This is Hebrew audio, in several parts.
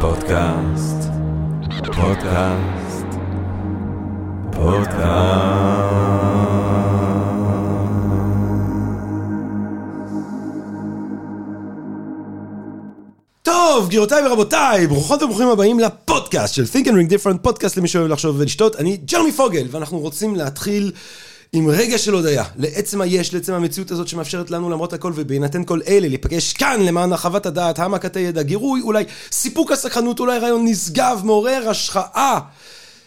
פודקאסט, פודקאסט, פודקאסט. טוב, גבירותיי ורבותיי, ברוכות וברוכים הבאים לפודקאסט של Think and Ring Different, פודקאסט למי שאוהב לחשוב ולשתות. אני ג'רמי פוגל, ואנחנו רוצים להתחיל עם רגע של הודיה, לעצם היש, לעצם המציאות הזאת שמאפשרת לנו למרות הכל ובהינתן כל אלה, להיפגש כאן למען הרחבת הדעת, העמקת הידע, גירוי, אולי סיפוק הסקרנות, אולי רעיון נשגב, מעורר השחאה.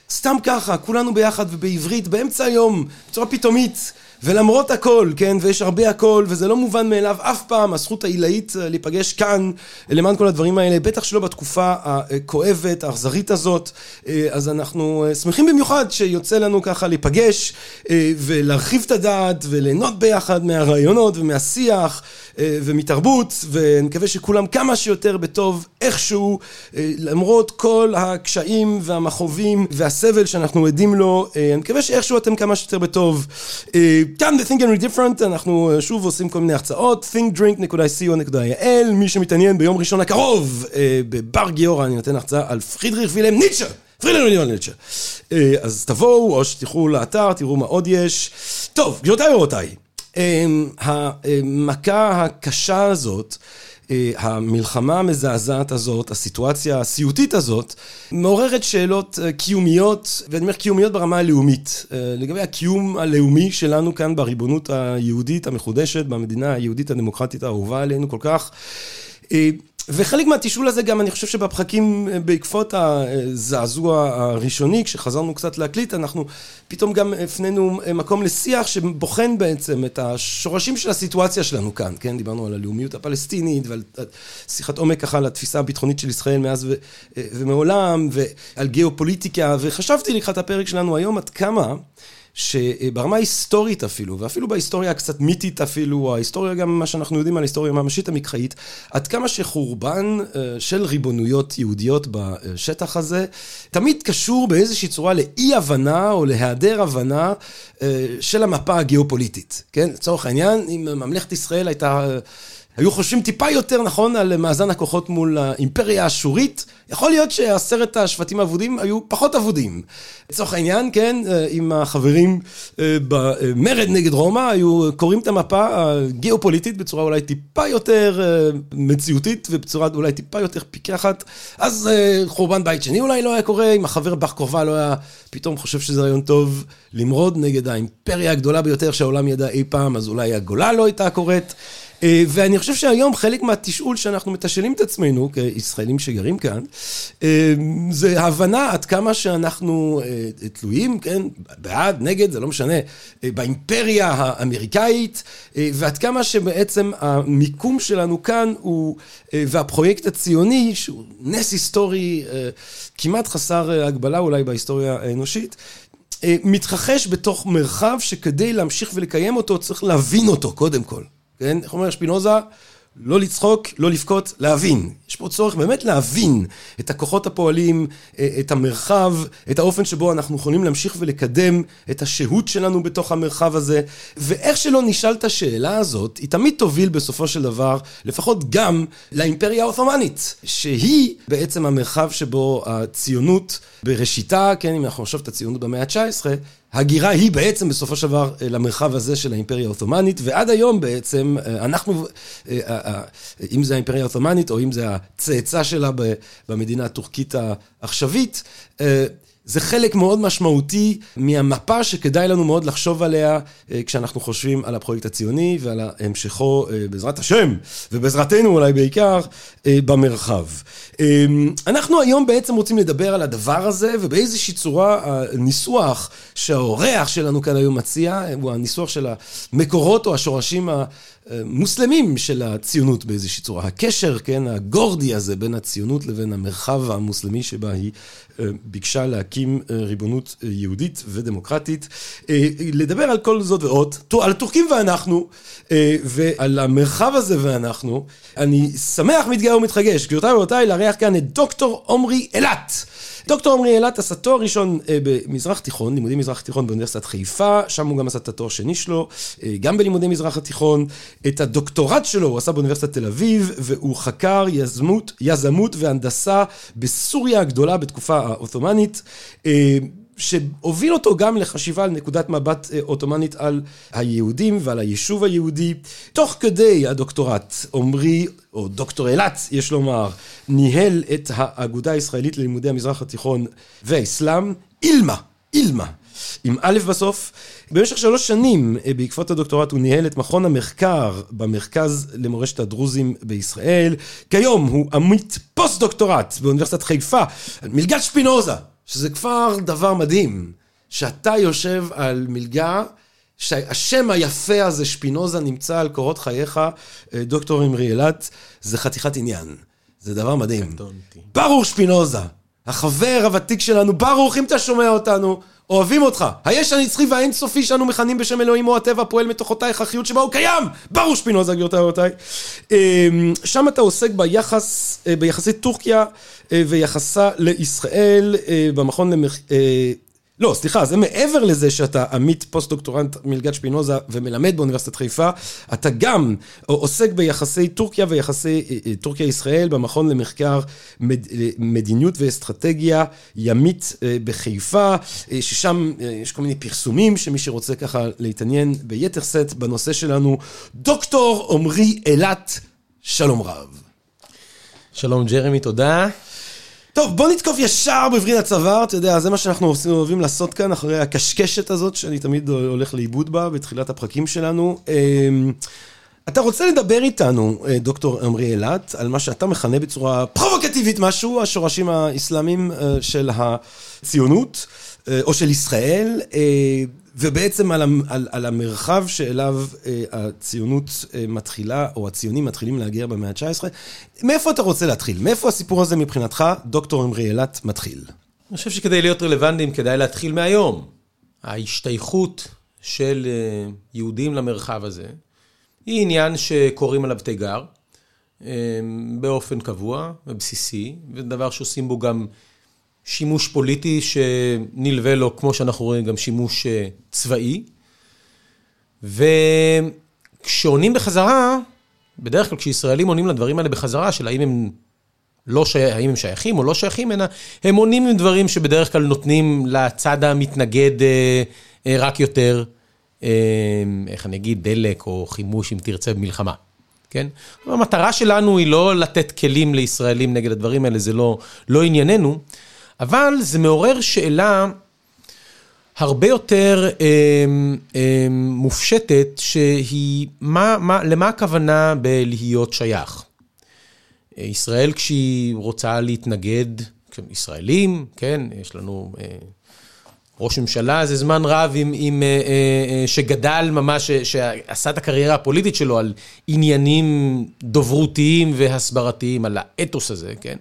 סתם ככה, כולנו ביחד ובעברית, באמצע היום, בצורה פתאומית. ולמרות הכל, כן, ויש הרבה הכל, וזה לא מובן מאליו אף פעם, הזכות העילאית אה, להיפגש כאן, למען כל הדברים האלה, בטח שלא בתקופה הכואבת, האכזרית הזאת, אה, אז אנחנו אה, שמחים במיוחד שיוצא לנו ככה להיפגש, ולהרחיב את הדעת, וליהנות ביחד מהרעיונות ומהשיח, ומתרבות, ונקווה שכולם כמה שיותר בטוב איכשהו, למרות כל הקשיים והמכאובים והסבל שאנחנו עדים לו, אני מקווה שאיכשהו אתם כמה שיותר בטוב. כאן ב-Think and Read Different אנחנו אה, שוב עושים כל מיני הרצאות, thinkdrink.co.il מי שמתעניין ביום ראשון הקרוב אה, בבר גיורא אני נותן הרצאה על פרידריך וילם ניטשה. פרידריך וילם ניטשה. אה, אז תבואו או שתלכו לאתר תראו מה עוד יש. טוב גבירותיי ורבותיי המכה הקשה הזאת המלחמה המזעזעת הזאת, הסיטואציה הסיוטית הזאת, מעוררת שאלות אה, קיומיות, ואני אומר קיומיות ברמה הלאומית, אה, לגבי הקיום הלאומי שלנו כאן בריבונות היהודית המחודשת, במדינה היהודית הדמוקרטית האהובה עלינו כל כך. וחלק מהתשאול הזה גם, אני חושב שבפחקים בעקבות הזעזוע הראשוני, כשחזרנו קצת להקליט, אנחנו פתאום גם הפנינו מקום לשיח שבוחן בעצם את השורשים של הסיטואציה שלנו כאן, כן? דיברנו על הלאומיות הפלסטינית ועל שיחת עומק ככה על התפיסה הביטחונית של ישראל מאז ו- ומעולם, ועל גיאופוליטיקה, וחשבתי לקראת הפרק שלנו היום עד כמה שברמה ההיסטורית אפילו, ואפילו בהיסטוריה הקצת מיתית אפילו, ההיסטוריה גם מה שאנחנו יודעים על ההיסטוריה הממשית המקראית, עד כמה שחורבן אה, של ריבונויות יהודיות בשטח הזה, תמיד קשור באיזושהי צורה לאי הבנה או להיעדר הבנה אה, של המפה הגיאופוליטית, כן? לצורך העניין, אם ממלכת ישראל הייתה... היו חושבים טיפה יותר נכון על מאזן הכוחות מול האימפריה האשורית, יכול להיות שעשרת השבטים האבודים היו פחות אבודים. לצורך העניין, כן, אם החברים אה, במרד נגד רומא היו קוראים את המפה הגיאופוליטית בצורה אולי טיפה יותר אה, מציאותית ובצורה אולי טיפה יותר פיקחת, אז אה, חורבן בית שני אולי לא היה קורה, אם החבר בר קרובה לא היה פתאום חושב שזה רעיון טוב למרוד נגד האימפריה הגדולה ביותר שהעולם ידע אי פעם, אז אולי הגולה לא הייתה קורית. אה, ואני חושב שהיום חלק מהתשאול שאנחנו מתשאלים את עצמנו, כישראלים שגרים כאן, אה, זה הבנה עד כמה שאנחנו אה, תלויים, כן, בעד, נגד, זה לא משנה, באימפריה האמריקאית, ועד כמה שבעצם המיקום שלנו כאן הוא, והפרויקט הציוני, שהוא נס היסטורי כמעט חסר הגבלה אולי בהיסטוריה האנושית, מתרחש בתוך מרחב שכדי להמשיך ולקיים אותו צריך להבין אותו קודם כל. כן? איך אומר שפינוזה? לא לצחוק, לא לבכות, להבין. יש פה צורך באמת להבין את הכוחות הפועלים, אה, את המרחב, את האופן שבו אנחנו יכולים להמשיך ולקדם את השהות שלנו בתוך המרחב הזה, ואיך שלא נשאל את השאלה הזאת, היא תמיד תוביל בסופו של דבר, לפחות גם לאימפריה העות'מאנית, שהיא בעצם המרחב שבו הציונות בראשיתה, כן, אם אנחנו נחשוב את הציונות במאה ה-19, הגירה היא בעצם בסופו של דבר אה, למרחב הזה של האימפריה העות'מאנית, ועד היום בעצם אה, אנחנו, אה, אם זה האימפריה העות'מאנית או אם זה הצאצא שלה במדינה הטורקית העכשווית, זה חלק מאוד משמעותי מהמפה שכדאי לנו מאוד לחשוב עליה אה, כשאנחנו חושבים על הפרויקט הציוני ועל המשכו אה, בעזרת השם, ובעזרתנו אולי בעיקר, אה, במרחב. אנחנו היום בעצם רוצים לדבר על הדבר הזה, ובאיזושהי צורה הניסוח שהאורח שלנו כאן היום מציע, הוא הניסוח של המקורות או השורשים המוסלמים של הציונות באיזושהי צורה. הקשר, כן, הגורדי הזה בין הציונות לבין המרחב המוסלמי שבה היא ביקשה להקים ריבונות יהודית ודמוקרטית. לדבר על כל זאת ועוד, על הטורקים ואנחנו, ועל המרחב הזה ואנחנו. אני שמח, מתגאה ומתרגש, גבירותיי ורבותיי, לארח כאן את דוקטור עמרי אילת. דוקטור עמרי אילת עשה תואר ראשון אה, במזרח תיכון, לימודי מזרח תיכון באוניברסיטת חיפה, שם הוא גם עשה את התואר שני שלו, אה, גם בלימודי מזרח התיכון, את הדוקטורט שלו הוא עשה באוניברסיטת תל אביב, והוא חקר יזמות, יזמות והנדסה בסוריה הגדולה בתקופה העות'מאנית. שהוביל אותו גם לחשיבה על נקודת מבט אה, עות'מאנית על היהודים ועל היישוב היהודי. תוך כדי הדוקטורט, עמרי, או דוקטור אילת, יש לומר, ניהל את האגודה הישראלית ללימודי המזרח התיכון והאסלאם, אילמה, אילמה. עם א' בסוף. במשך שלוש שנים, אה, בעקבות הדוקטורט, הוא ניהל את מכון המחקר במרכז למורשת הדרוזים בישראל. כיום הוא עמית פוסט-דוקטורט באוניברסיטת חיפה, מלגת שפינוזה, שזה כבר דבר מדהים, שאתה יושב על מלגה, שהשם היפה הזה, שפינוזה, נמצא על קורות חייך, אה, דוקטור אמרי אילת, זה חתיכת עניין. זה דבר מדהים. ברוך שפינוזה, החבר הוותיק שלנו, ברוך, אם אתה שומע אותנו, אוהבים אותך. היש הנצחי והאינסופי שאנו מכנים בשם אלוהים או הטבע פועל מתוכותייך, החיות שבה הוא קיים! ברוך שפינוזה, גבירותיי. אמ, שם אתה עוסק ביחס, אה, ביחסי טורקיה אה, ויחסה לישראל אה, במכון למח... לא, סליחה, זה מעבר לזה שאתה עמית פוסט-דוקטורנט מלגת שפינוזה ומלמד באוניברסיטת חיפה, אתה גם עוסק ביחסי טורקיה ויחסי אה, אה, טורקיה-ישראל במכון למחקר מד, אה, מדיניות ואסטרטגיה ימית בחיפה, ששם יש כל מיני פרסומים שמי שרוצה ככה להתעניין ביתר שאת בנושא שלנו, דוקטור עמרי אילת, שלום רב. שלום ג'רמי, תודה. טוב, בוא נתקוף ישר בווריד הצוואר, אתה יודע, זה מה שאנחנו עושים, אוהבים לעשות כאן, אחרי הקשקשת הזאת, שאני תמיד הולך לאיבוד בה, בתחילת הפרקים שלנו. אמ, אתה רוצה לדבר איתנו, אה, דוקטור עמרי אילת, על מה שאתה מכנה בצורה פרובוקטיבית משהו, השורשים האסלאמיים אה, של הציונות, אה, או של ישראל. ובעצם על, על, על המרחב שאליו אה, הציונות אה, מתחילה, או הציונים מתחילים להגיע במאה ה-19. מאיפה אתה רוצה להתחיל? מאיפה הסיפור הזה מבחינתך, דוקטור אמרי אילת, מתחיל? אני חושב שכדי להיות רלוונטיים כדאי להתחיל מהיום. ההשתייכות של אה, יהודים למרחב הזה היא עניין שקוראים עליו תיגר אה, באופן קבוע ובסיסי, ודבר שעושים בו גם שימוש פוליטי שנלווה לו, כמו שאנחנו רואים, גם שימוש אה, צבאי. וכשעונים בחזרה, בדרך כלל כשישראלים עונים לדברים האלה בחזרה, של האם הם, לא שי... האם הם שייכים או לא שייכים, אלא הם עונים עם דברים שבדרך כלל נותנים לצד המתנגד אה, אה, רק יותר, איך אני אגיד, דלק או חימוש, אם תרצה, במלחמה. כן? המטרה שלנו היא לא לתת כלים לישראלים נגד הדברים האלה, זה לא, לא ענייננו. אבל זה מעורר שאלה הרבה יותר אה, אה, מופשטת, שהיא, מה, מה, למה הכוונה בלהיות שייך? ישראל כשהיא רוצה להתנגד, ישראלים, כן, יש לנו אה, ראש ממשלה זה זמן רב עם, עם, אה, אה, אה, שגדל ממש, שעשה את הקריירה הפוליטית שלו על עניינים דוברותיים והסברתיים, על האתוס הזה, כן?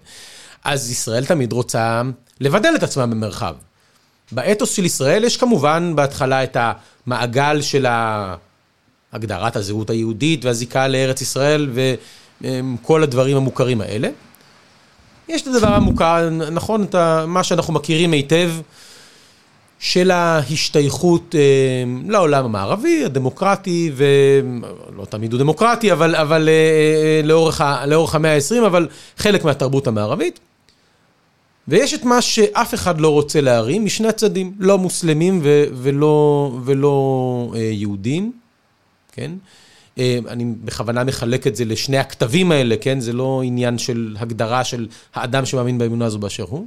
אז ישראל תמיד רוצה לבדל את עצמם במרחב. באתוס של ישראל יש כמובן בהתחלה את המעגל של הגדרת הזהות היהודית והזיקה לארץ ישראל וכל הדברים המוכרים האלה. יש את הדבר המוכר, נכון, את מה שאנחנו מכירים היטב, של ההשתייכות אה, לעולם המערבי, הדמוקרטי, ולא תמיד הוא דמוקרטי, אבל, אבל אה, אה, לאורך, לאורך המאה ה-20, אבל חלק מהתרבות המערבית. ויש את מה שאף אחד לא רוצה להרים משני הצדדים, לא מוסלמים ו- ולא, ולא אה, יהודים, כן? אה, אני בכוונה מחלק את זה לשני הכתבים האלה, כן? זה לא עניין של הגדרה של האדם שמאמין באמונה הזו באשר הוא,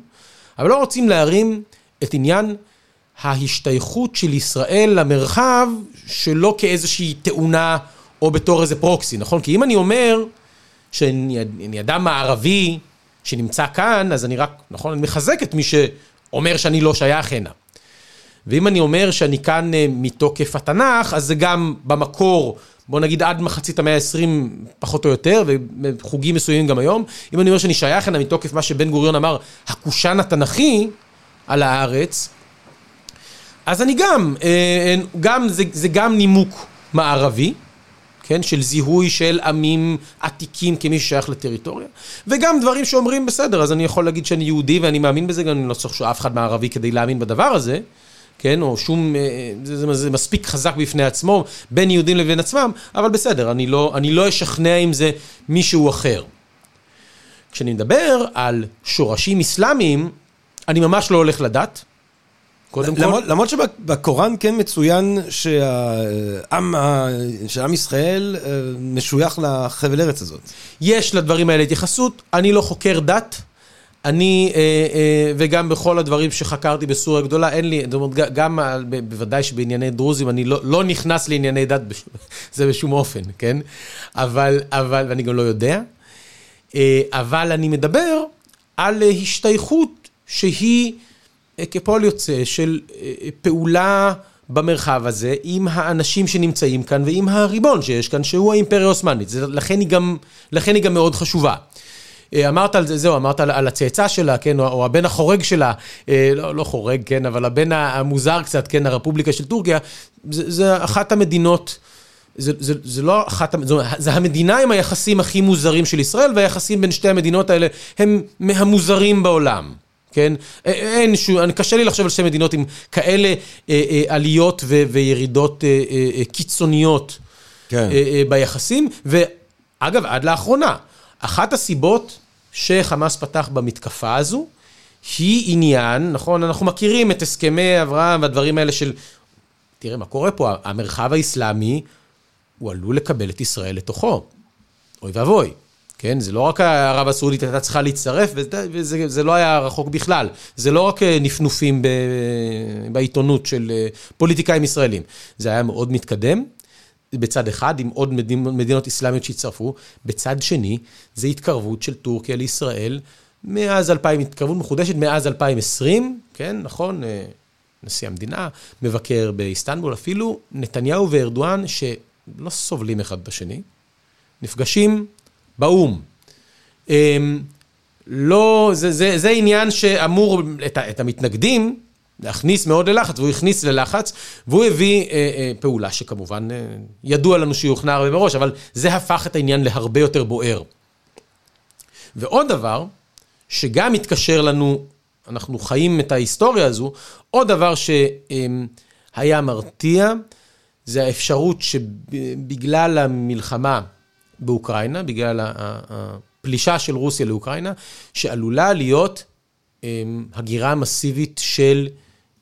אבל לא רוצים להרים את עניין ההשתייכות של ישראל למרחב שלא כאיזושהי תאונה או בתור איזה פרוקסי, נכון? כי אם אני אומר שאני אדם מערבי, שנמצא כאן, אז אני רק, נכון, אני מחזק את מי שאומר שאני לא שייך הנה. ואם אני אומר שאני כאן אה, מתוקף התנ"ך, אז זה גם במקור, בוא נגיד עד מחצית המאה ה-20 פחות או יותר, ובחוגים מסוימים גם היום. אם אני אומר שאני שייך הנה מתוקף מה שבן גוריון אמר, הקושאן התנ"כי על הארץ, אז אני גם, אה, גם זה, זה גם נימוק מערבי, כן, של זיהוי של עמים עתיקים כמי ששייך לטריטוריה, וגם דברים שאומרים, בסדר, אז אני יכול להגיד שאני יהודי ואני מאמין בזה, גם אני לא צריך שאף אחד מערבי כדי להאמין בדבר הזה, כן, או שום, אה, זה, זה, זה מספיק חזק בפני עצמו, בין יהודים לבין עצמם, אבל בסדר, אני לא, אני לא אשכנע עם זה מישהו אחר. כשאני מדבר על שורשים אסלאמיים, אני ממש לא הולך לדת. קודם כל... למרות, שבקוראן כן מצוין שהעם, שעם ישראל אה, משוייך לחבל ארץ הזאת. יש לדברים האלה התייחסות, אני לא חוקר דת. אני, אה, אה, וגם בכל הדברים שחקרתי בסוריה הגדולה, אין לי, זאת אומרת, גם בוודאי שבענייני דרוזים, אני לא, לא נכנס לענייני דת, בש- זה בשום אופן, כן? אבל, אבל, ואני גם לא יודע. אה, אבל אני מדבר על השתייכות שהיא כפועל יוצא של אה, פעולה במרחב הזה עם האנשים שנמצאים כאן ועם הריבון שיש כאן, שהוא האימפריה העות'מאנית. זה- לכן לכן היא גם מאוד חשובה. אה, אמרת על זה, זהו, אמרת על, על הצאצא שלה, כן, או, או הבן החורג שלה, אה, לא, לא חורג, כן, אבל הבן המוזר קצת, כן, הרפובליקה של טורקיה, זה, זה אחת המדינות, זה, זה, זה לא אחת, זו- זה המדינה עם היחסים הכי מוזרים של ישראל, והיחסים בין שתי המדינות האלה הם מהמוזרים בעולם. כן? אין שום, אני- קשה לי לחשוב על שתי מדינות עם כאלה אה, אה, עליות ו- וירידות אה, אה, אה, קיצוניות כן. אה, אה, ביחסים, ואגב, עד לאחרונה, אחת הסיבות שחמאס פתח במתקפה הזו, היא עניין, נכון, אנחנו מכירים את הסכמי אברהם והדברים האלה של, תראה מה קורה פה, המרחב האסלאמי, הוא עלול לקבל את ישראל לתוכו. אוי ואבוי. כן, זה לא רק ערב הסעודית הייתה צריכה להצטרף, וזה, וזה זה לא היה רחוק בכלל. זה לא רק אה, נפנופים ב, בעיתונות של אה, פוליטיקאים ישראלים. זה היה מאוד מתקדם, בצד אחד, עם עוד מדינות, מדינות אסלאמיות שהצטרפו. בצד שני, זה התקרבות של טורקיה לישראל מאז 2000, התקרבות מחודשת מאז 2020, כן, נכון? אה, נשיא המדינה, מבקר באיסטנבול, אפילו נתניהו וארדואן, שלא סובלים אחד בשני, נפגשים באו"ם. אמ, לא, זה, זה, זה עניין שאמור את, את המתנגדים להכניס מאוד ללחץ, והוא הכניס ללחץ, והוא הביא אה, אה, פעולה שכמובן אה, ידוע לנו שהיא הוכנה הרבה מראש, אבל זה הפך את העניין להרבה יותר בוער. ועוד דבר, שגם מתקשר לנו, אנחנו חיים את ההיסטוריה הזו, עוד דבר שהיה מרתיע, זה האפשרות שבגלל המלחמה באוקראינה, בגלל הפלישה של רוסיה לאוקראינה, שעלולה להיות אמ, הגירה מסיבית של,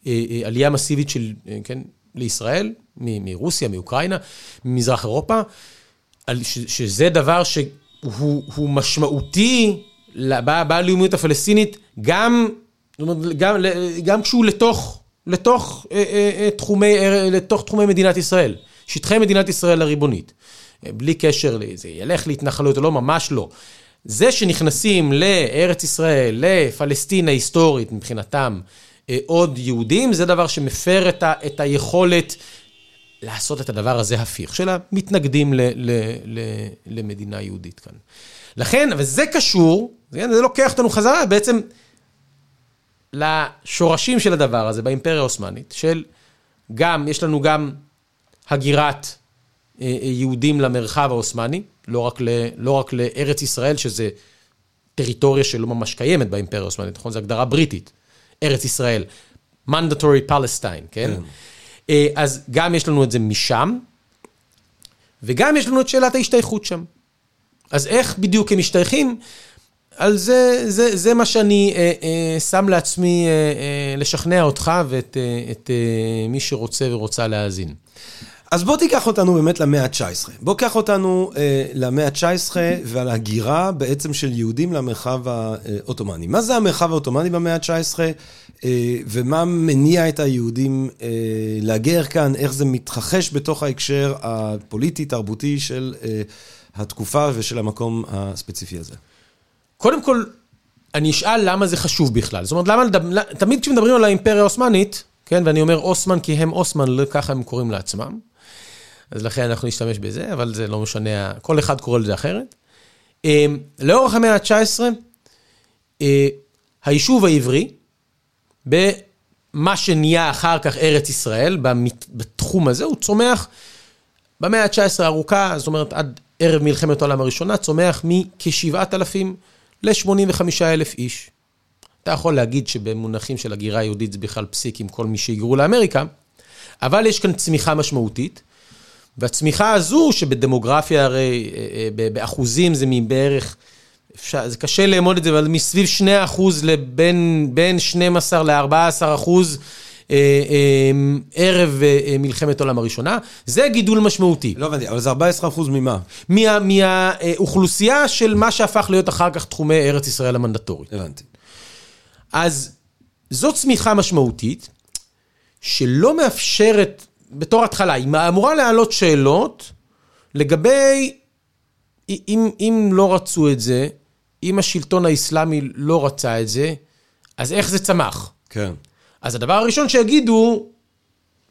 אה, אה, עלייה מסיבית של, אה, כן, לישראל, מרוסיה, מאוקראינה, ממזרח אירופה, שזה דבר שהוא הוא משמעותי בלאומיות הפלסטינית, גם, גם, גם כשהוא לתוך, לתוך, תחומי, לתוך תחומי מדינת ישראל, שטחי מדינת ישראל הריבונית. בלי קשר לזה, ילך להתנחלויות או לא, ממש לא. זה שנכנסים לארץ ישראל, לפלסטין ההיסטורית מבחינתם, אה, עוד יהודים, זה דבר שמפר את, ה, את היכולת לעשות את הדבר הזה הפיך, של המתנגדים ל, ל, ל, למדינה יהודית כאן. לכן, וזה קשור, זה זה לוקח אותנו חזרה בעצם לשורשים של הדבר הזה באימפריה העות'מאנית, של גם, יש לנו גם הגירת יהודים למרחב העות'מאני, לא רק, ל, לא רק לארץ ישראל, שזה טריטוריה שלא ממש קיימת באימפריה העות'מאנית, נכון? זו הגדרה בריטית, ארץ ישראל, mandatory Palestine, כן? כן. אה, אז גם יש לנו את זה משם, וגם יש לנו את שאלת ההשתייכות שם. אז איך בדיוק הם משתייכים? על זה, זה, זה מה שאני אה, אה, שם לעצמי אה, אה, לשכנע אותך ואת אה, את, אה, מי שרוצה ורוצה להאזין. אז בוא תיקח אותנו באמת למאה ה-19. בוא קח אותנו אה, למאה ה-19 ועל הגירה בעצם של יהודים למרחב העות'מאני. מה זה המרחב העות'מאני במאה ה-19, אה, ומה מניע את היהודים אה, להגר כאן, איך זה מתרחש בתוך ההקשר הפוליטי-תרבותי של אה, התקופה ושל המקום הספציפי הזה. קודם כל, אני אשאל למה זה חשוב בכלל. זאת אומרת, למה, תמיד כשמדברים על האימפריה העות'מאנית, כן, ואני אומר אוסמן כי הם אוסמן, ככה הם קוראים לעצמם, אז לכן אנחנו נשתמש בזה, אבל זה לא משנה, כל אחד קורא לזה אחרת. אה, לאורך המאה ה-19, אה, היישוב העברי, במה שנהיה אחר כך ארץ ישראל, בתחום הזה, הוא צומח במאה ה-19 הארוכה, זאת אומרת, עד ערב מלחמת העולם הראשונה, צומח מכ-7,000 ל-85,000 איש. אתה יכול להגיד שבמונחים של הגירה יהודית זה בכלל פסיק עם כל מי שהיגרו לאמריקה, אבל יש כאן צמיחה משמעותית, והצמיחה הזו, שבדמוגרפיה הרי אה, אה, באחוזים זה מבערך, אפשר, זה קשה לאמוד את זה, אבל מסביב 2 אחוז לבין בין 12 ל-14 אחוז. אה, ערב מלחמת העולם הראשונה, זה גידול משמעותי. לא הבנתי, אבל זה 14 אחוז ממה? מה, מהאוכלוסייה של מה שהפך להיות אחר כך תחומי ארץ ישראל המנדטורית. הבנתי. אז זו צמיחה משמעותית, שלא מאפשרת, בתור התחלה, היא אמורה להעלות שאלות לגבי, אם, אם לא רצו את זה, אם השלטון האסלאמי לא רצה את זה, אז איך זה צמח? כן. אז הדבר הראשון שיגידו,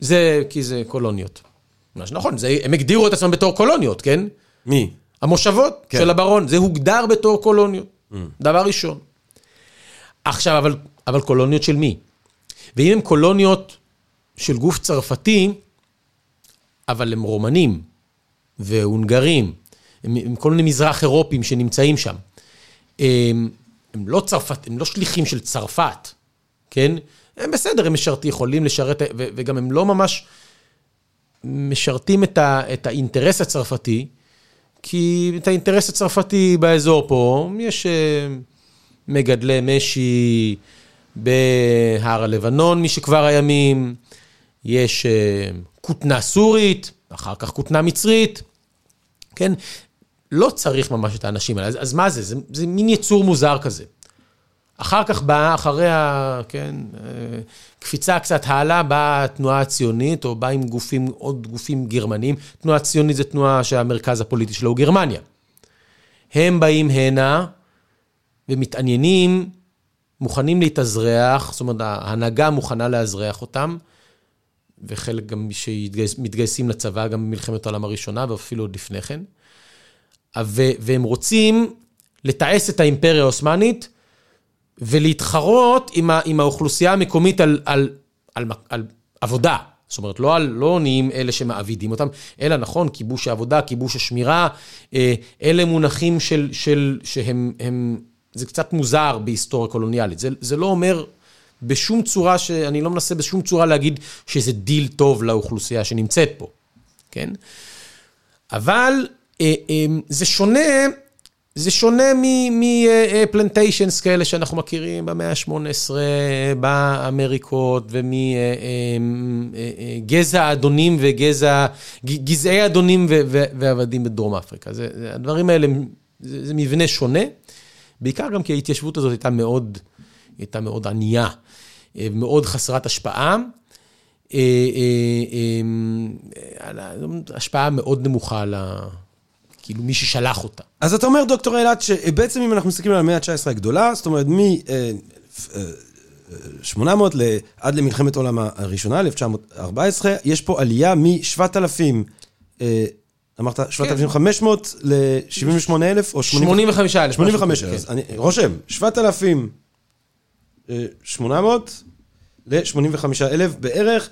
זה כי זה קולוניות. מה שנכון, זה, הם הגדירו את עצמם בתור קולוניות, כן? מי? המושבות כן. של הברון, זה הוגדר בתור קולוניות. Mm. דבר ראשון. עכשיו, אבל, אבל קולוניות של מי? ואם הן קולוניות של גוף צרפתי, אבל הם רומנים והונגרים, הם, הם כל מיני מזרח אירופים שנמצאים שם. הם, הם לא צרפת, הם לא שליחים של צרפת, כן? הם בסדר, הם משרתים, יכולים לשרת, ו, וגם הם לא ממש משרתים את, ה, את האינטרס הצרפתי, כי את האינטרס הצרפתי באזור פה, יש אה, מגדלי משי בהר הלבנון משכבר הימים, יש אה, כותנה סורית, אחר כך כותנה מצרית, כן? לא צריך ממש את האנשים האלה, אז, אז מה זה? זה? זה מין יצור מוזר כזה. אחר כך באה, אחרי ה... כן, אה, קפיצה קצת הלאה, באה התנועה הציונית, או באה עם גופים, עוד גופים גרמנים. תנועה ציונית זו תנועה שהמרכז הפוליטי שלה הוא גרמניה. הם באים הנה ומתעניינים, מוכנים להתאזרח, זאת אומרת, ההנהגה מוכנה לאזרח אותם, וחלק גם שמתגייסים לצבא, גם במלחמת העולם הראשונה, ואפילו עוד לפני כן. והם רוצים לתעש את האימפריה העות'מאנית, ולהתחרות עם, ה, עם האוכלוסייה המקומית על, על, על, על, על עבודה. זאת אומרת, לא, לא נהיים אלה שמעבידים אותם, אלא נכון, כיבוש העבודה, כיבוש השמירה, אה, אלה מונחים של, של, שהם, הם, זה קצת מוזר בהיסטוריה קולוניאלית. זה, זה לא אומר בשום צורה, אני לא מנסה בשום צורה להגיד שזה דיל טוב לאוכלוסייה שנמצאת פה, כן? אבל אה, אה, זה שונה זה שונה מפלנטיישנס כאלה שאנחנו מכירים במאה ה-18, באמריקות, ומגזע האדונים וגזע, גזעי האדונים ועבדים בדרום אפריקה. זה, הדברים האלה, זה, זה מבנה שונה, בעיקר גם כי ההתיישבות הזאת הייתה מאוד, הייתה מאוד ענייה, מאוד חסרת השפעה. אה, אה, אה, השפעה מאוד נמוכה על ה... כאילו מי ששלח אותה. אז אתה אומר, דוקטור אילת, שבעצם אם אנחנו מסתכלים על המאה ה-19 הגדולה, זאת אומרת, מ-800 עד למלחמת העולם הראשונה, 1914, יש פה עלייה מ-7,000, אמרת 7,500 ל-78,000 או 85,000. 85,000, אז אני רושם, 7,800 ל-85,000 בערך,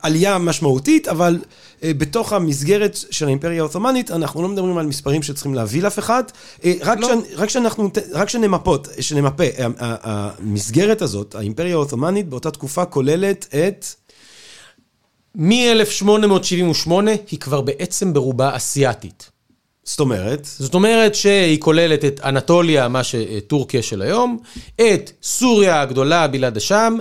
עלייה משמעותית, אבל אה, בתוך המסגרת של האימפריה העות'מאנית, אנחנו לא מדברים על מספרים שצריכים להביא לאף אחד, אה, רק, לא. ש, רק שאנחנו, רק שנמפות, שנמפה, המסגרת הזאת, האימפריה העות'מאנית באותה תקופה כוללת את... מ-1878 היא כבר בעצם ברובה אסיאתית. זאת אומרת? זאת אומרת שהיא כוללת את אנטוליה, מה שטורקיה של היום, את סוריה הגדולה, בלעד השם,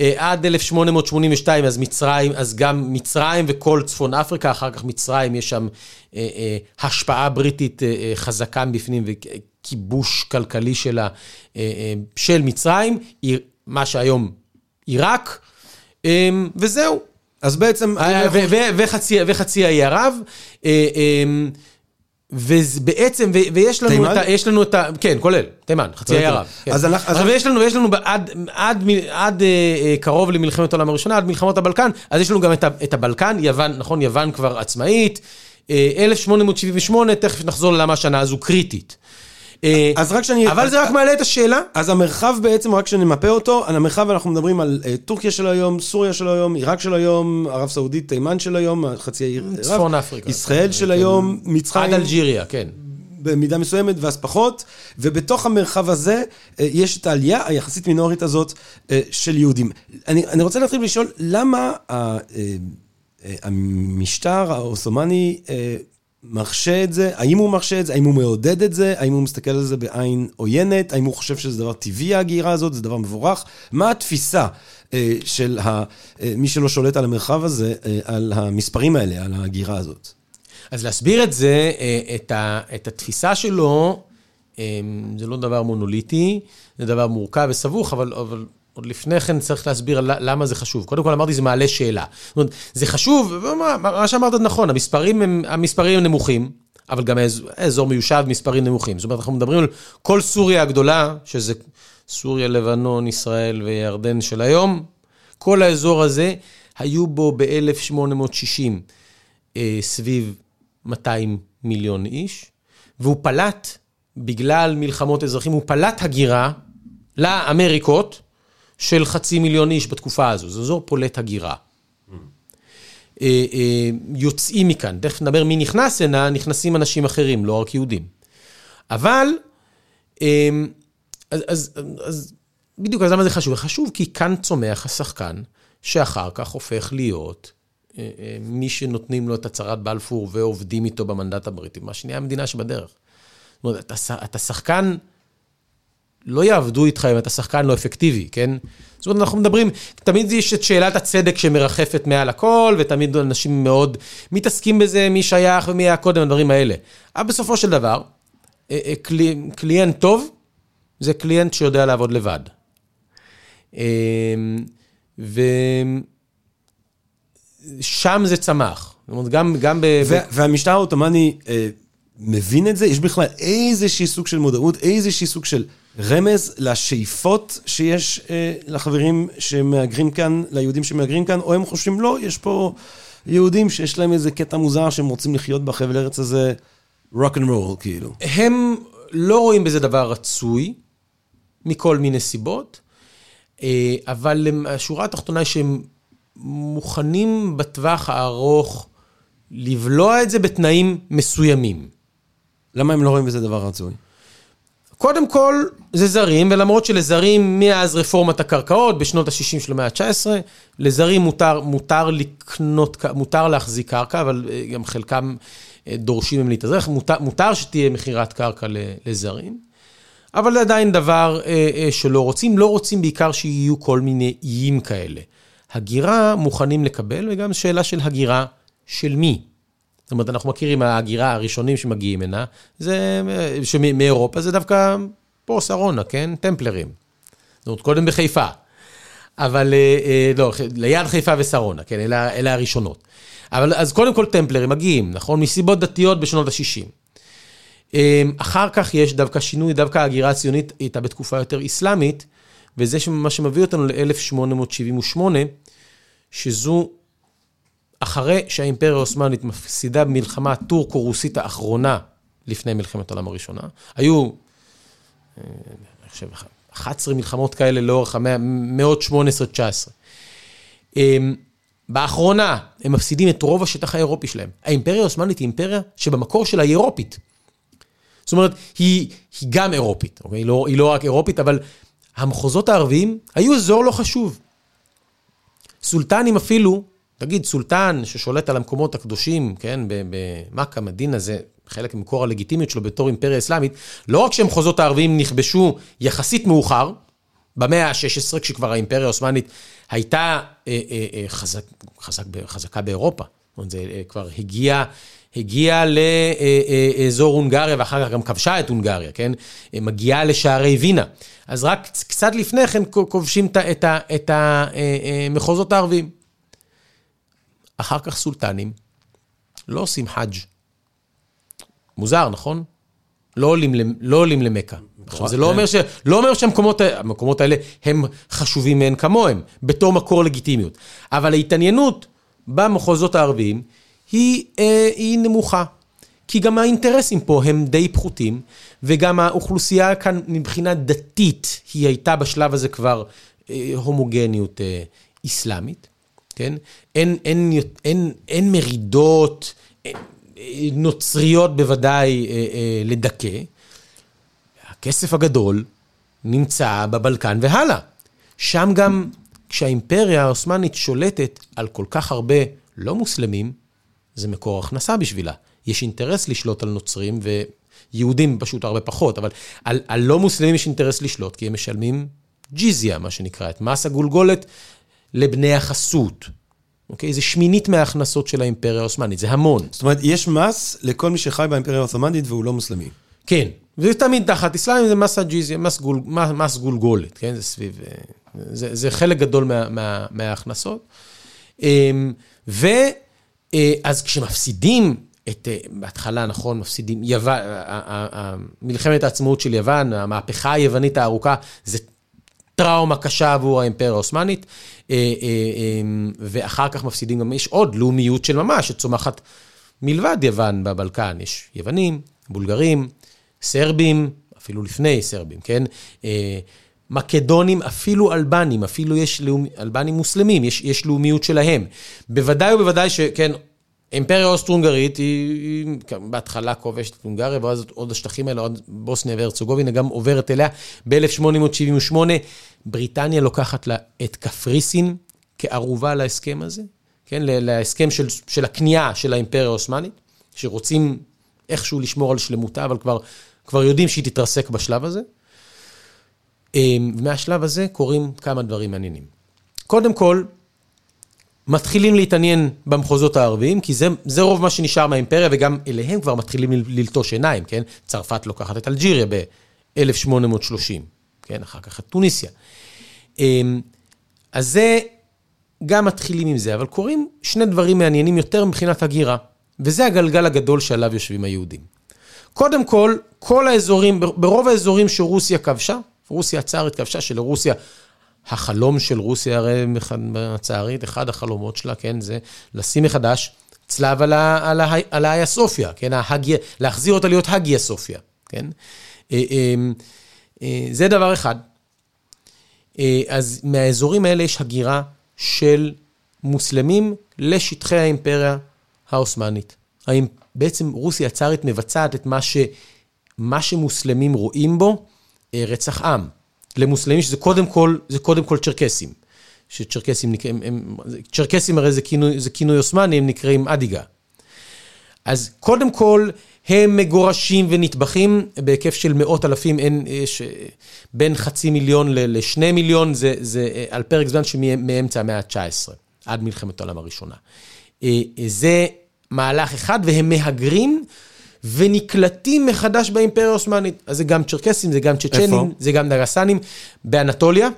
אה, עד 1882, אז מצרים, אז גם מצרים וכל צפון אפריקה, אחר כך מצרים, יש שם אה, אה, השפעה בריטית חזקה מבפנים וכיבוש כלכלי שלה, של מצרים, מה שהיום עיראק, וזהו. אז בעצם... וחצי האי ערב. ובעצם, ויש לנו? את ה... יש לנו את ה... כן, כולל, תימן, חצי האי ערב. כן. אז אנחנו... אבל יש לנו, יש לנו עד, אה, אה, קרוב למלחמת העולם הראשונה, עד מלחמות הבלקן, אז יש לנו גם את, הבלקן, יוון, נכון, יוון כבר עצמאית. 1878, אה, תכף נחזור ללמה השנה הזו קריטית. אה, אז רק שאני... אבל זה רק מעלה את השאלה. אז המרחב בעצם, רק שנמפה אותו, על המרחב אנחנו מדברים על uh, טורקיה של היום, סוריה של היום, עיראק של היום, ערב סעודית, תימן של היום, חצי העיר... צפון אפריקה. ישראל של כן. היום, מצרים... עד אלג'יריה, כן. במידה מסוימת ואז פחות, ובתוך המרחב הזה אה, יש את העלייה היחסית מינורית הזאת אה, של יהודים. אני, אני רוצה להתחיל לשאול, למה אה, אה, המשטר העות'מאני אה, מרשה את זה? האם הוא מרשה את זה? האם הוא מעודד את זה? האם הוא מסתכל על זה בעין עוינת? האם הוא חושב שזה דבר טבעי ההגירה הזאת? זה דבר מבורך? מה התפיסה אה, של ה, אה, מי שלא שולט על המרחב הזה, אה, על המספרים האלה, על ההגירה הזאת? אז להסביר את זה, אה, את, ה, את התפיסה שלו, אה, זה לא דבר מונוליטי, זה דבר מורכב וסבוך, אבל, אבל עוד לפני כן צריך להסביר למה זה חשוב. קודם כל אמרתי, זה מעלה שאלה. זאת אומרת, זה חשוב, מה, מה שאמרת נכון, המספרים הם, המספרים הם נמוכים, אבל גם האזור מיושב מספרים נמוכים. זאת אומרת, אנחנו מדברים על כל סוריה הגדולה, שזה סוריה, לבנון, ישראל וירדן של היום, כל האזור הזה, היו בו ב-1860 אה, סביב 200 מיליון איש, והוא פלט, בגלל מלחמות אזרחים, הוא פלט הגירה לאמריקות של חצי מיליון איש בתקופה הזו. זה אזור פולט הגירה. אה, אה, יוצאים מכאן, תכף נדבר מי נכנס הנה, נכנסים אנשים אחרים, לא רק יהודים. אבל, אה, אז, אז, אז בדיוק, אז למה זה חשוב? חשוב כי כאן צומח השחקן, שאחר כך הופך להיות אה, מי שנותנים לו את הצהרת בלפור ועובדים איתו במנדט הבריטי, מה שנהיה המדינה שבדרך. זאת אומרת, אתה, אתה שחקן, לא יעבדו איתך אם אתה שחקן לא אפקטיבי, כן? זאת אומרת, אנחנו מדברים, תמיד יש את שאלת הצדק שמרחפת מעל הכל, ותמיד אנשים מאוד מתעסקים בזה, מי שייך ומי היה קודם, הדברים האלה. אבל בסופו של דבר, אה, cli, client טוב, זה client שיודע לעבוד לבד. ו... שם זה צמח. זאת אומרת, גם, גם ב... והמשטר העות'מאני אה, מבין את זה? יש בכלל איזשהי סוג של מודעות, איזשהי סוג של רמז לשאיפות שיש אה, לחברים שמהגרים כאן, ליהודים שמהגרים כאן, או הם חושבים, לא, יש פה יהודים שיש להם איזה קטע מוזר שהם רוצים לחיות בחבל ארץ הזה, rock and roll, כאילו. הם לא רואים בזה דבר רצוי, מכל מיני סיבות, אה, אבל השורה התחתונה היא שהם... מוכנים בטווח הארוך לבלוע את זה בתנאים מסוימים. למה הם לא רואים בזה דבר רצוי? קודם כל, זה זרים, ולמרות שלזרים, מאז רפורמת הקרקעות, בשנות ה-60 של המאה ה-19, לזרים מותר, מותר לקנות, מותר להחזיק קרקע, אבל אה, גם חלקם אה, דורשים מהם להתאזרח, מותר, מותר שתהיה מכירת קרקע לזרים, אבל זה עדיין דבר אה, שלא רוצים, לא רוצים בעיקר שיהיו כל מיני איים כאלה. הגירה מוכנים לקבל, וגם שאלה של הגירה של מי. זאת אומרת, אנחנו מכירים, ההגירה הראשונים שמגיעים הנה, זה, מאירופה זה דווקא פה, שרונה, כן? טמפלרים. זאת אומרת, קודם בחיפה. אבל, אה, אה, לא, ליד חיפה ושרונה, כן? אלה, אלה הראשונות. אבל אז קודם כל טמפלרים מגיעים, נכון? מסיבות דתיות בשנות ה-60. אה, אחר כך יש דווקא שינוי, דווקא ההגירה הציונית הייתה בתקופה יותר אסלאמית, וזה מה שמביא אותנו ל-1878, שזו אחרי שהאימפריה העות'מאנית מפסידה במלחמה הטורקו-רוסית האחרונה לפני מלחמת העולם הראשונה. היו, אה, אני חושב, 11 מלחמות כאלה לאורך המאות 18-19. אמ, באחרונה הם מפסידים את רוב השטח האירופי שלהם. האימפריה העות'מאנית היא אימפריה שבמקור שלה היא אירופית. זאת אומרת, היא, היא גם אירופית, אוקיי? היא לא, היא לא רק אירופית, אבל המחוזות הערביים היו אזור לא חשוב. סולטנים אפילו, תגיד, סולטן ששולט על המקומות הקדושים, כן, במכה, מדינה, זה חלק ממקור הלגיטימיות שלו בתור אימפריה אסלאמית, לא רק שמחוזות הערביים נכבשו יחסית מאוחר, במאה ה-16, כשכבר האימפריה העות'מאנית הייתה אה, אה, אה, חזק, חזק, חזקה באירופה. זאת אומרת, זה אה, כבר הגיע הגיעה לאזור הונגריה ואחר כך גם כבשה את הונגריה, כן? מגיעה לשערי וינה. אז רק קצת לפני כן כובשים את המחוזות הערבים. אחר כך סולטנים לא עושים חאג'. מוזר, נכון? לא עולים, לא עולים למכה. עכשיו, זה לא אומר, ש, לא אומר שהמקומות האלה הם חשובים מאין כמוהם, בתור מקור לגיטימיות. אבל ההתעניינות במחוזות הערביים היא, אה, היא נמוכה. כי גם האינטרסים פה הם די פחותים, וגם האוכלוסייה כאן מבחינה דתית, היא הייתה בשלב הזה כבר אה, הומוגניות אה, איסלאמית, כן? אין, אין, אין, אין מרידות, אין, נוצריות בוודאי אה, אה, לדכא. הכסף הגדול נמצא בבלקן והלאה. שם גם, כשהאימפריה העות'מאנית שולטת על כל כך הרבה לא מוסלמים, זה מקור הכנסה בשבילה. יש אינטרס לשלוט על נוצרים, ויהודים פשוט הרבה פחות, אבל על, על לא מוסלמים יש אינטרס לשלוט, כי הם משלמים ג'יזיה, מה שנקרא, את מס הגולגולת לבני החסות. אוקיי? זה שמינית מההכנסות של האימפריה העות'מאנית, זה המון. זאת אומרת, יש מס לכל מי שחי באימפריה העות'מאנית והוא לא מוסלמי. כן, וזה תמיד תחת אסלאם, זה מס הג'יזיה, מס, גול, מס גולגולת, כן? זה סביב... אה, זה, זה חלק גדול מה, מה, מההכנסות. אמ, ואז אה, כשמפסידים את, אה, בהתחלה, נכון, מפסידים, יוון, מלחמת העצמאות של יוון, המהפכה היוונית הארוכה, זה טראומה קשה עבור האימפריה העות'מאנית, אמ, ואחר כך מפסידים גם, יש עוד לאומיות של ממש, שצומחת מלבד יוון בבלקן, יש יוונים, בולגרים, סרבים, אפילו לפני סרבים, כן? אה, מקדונים, אפילו אלבנים, אפילו יש לאומ... אלבנים מוסלמים, יש, יש לאומיות שלהם. בוודאי ובוודאי שכן, אימפריה אוסטרו-הונגרית היא, היא בהתחלה כובשת את הונגריה, ואז עוד השטחים האלה, עוד בוסניה והרצוגובינה גם עוברת אליה. ב-1878 בריטניה לוקחת לה את קפריסין כערובה להסכם הזה, כן? להסכם של, של הכניעה של האימפריה העות'מאנית, שרוצים איכשהו לשמור על שלמותה, אבל כבר, כבר יודעים שהיא תתרסק בשלב הזה. ומהשלב הזה קורים כמה דברים מעניינים. קודם כל, מתחילים להתעניין במחוזות הערביים, כי זה, זה רוב מה שנשאר מהאימפריה, וגם אליהם כבר מתחילים ללטוש עיניים, כן? צרפת לוקחת את אלג'יריה ב-1830, כן? אחר כך את טוניסיה. אמ, אז זה, גם מתחילים עם זה, אבל קורים שני דברים מעניינים יותר מבחינת הגירה, וזה הגלגל הגדול שעליו יושבים היהודים. קודם כל, כל האזורים, ברוב האזורים שרוסיה כבשה, רוסיה הצארית כבשה, שלרוסיה, החלום של רוסיה הרי הצארית, אחד החלומות שלה, כן, זה לשים מחדש צלב על, ה, על, ה, על האיה סופיה, כן, ההגיה, להחזיר אותה להיות הגיה סופיה, כן? אה, אה, אה, זה דבר אחד. אז מהאזורים האלה יש הגירה של מוסלמים לשטחי האימפריה העות'מאנית. בעצם רוסיה הצארית מבצעת את מה, ש, מה שמוסלמים רואים בו, רצח עם. למוסלמים, שזה קודם כל, זה קודם כל צ'רקסים. שצ'רקסים, הם, הם, צ'רקסים הרי זה כינוי, זה כינוי עות'מאני, הם נקראים אדיגה. אז קודם כל, הם מגורשים ונטבחים בהיקף של מאות אלפים, אין, יש בין חצי מיליון לשני מיליון, זה, זה על פרק זמן שמאמצע המאה ה-19, עד מלחמת העולם הראשונה. זה מהלך אחד, והם מהגרים ונקלטים מחדש באימפריה העות'מאנית. אז זה גם צ'רקסים, זה גם צ'צ'נים, זה גם דגסנים. באנטוליה,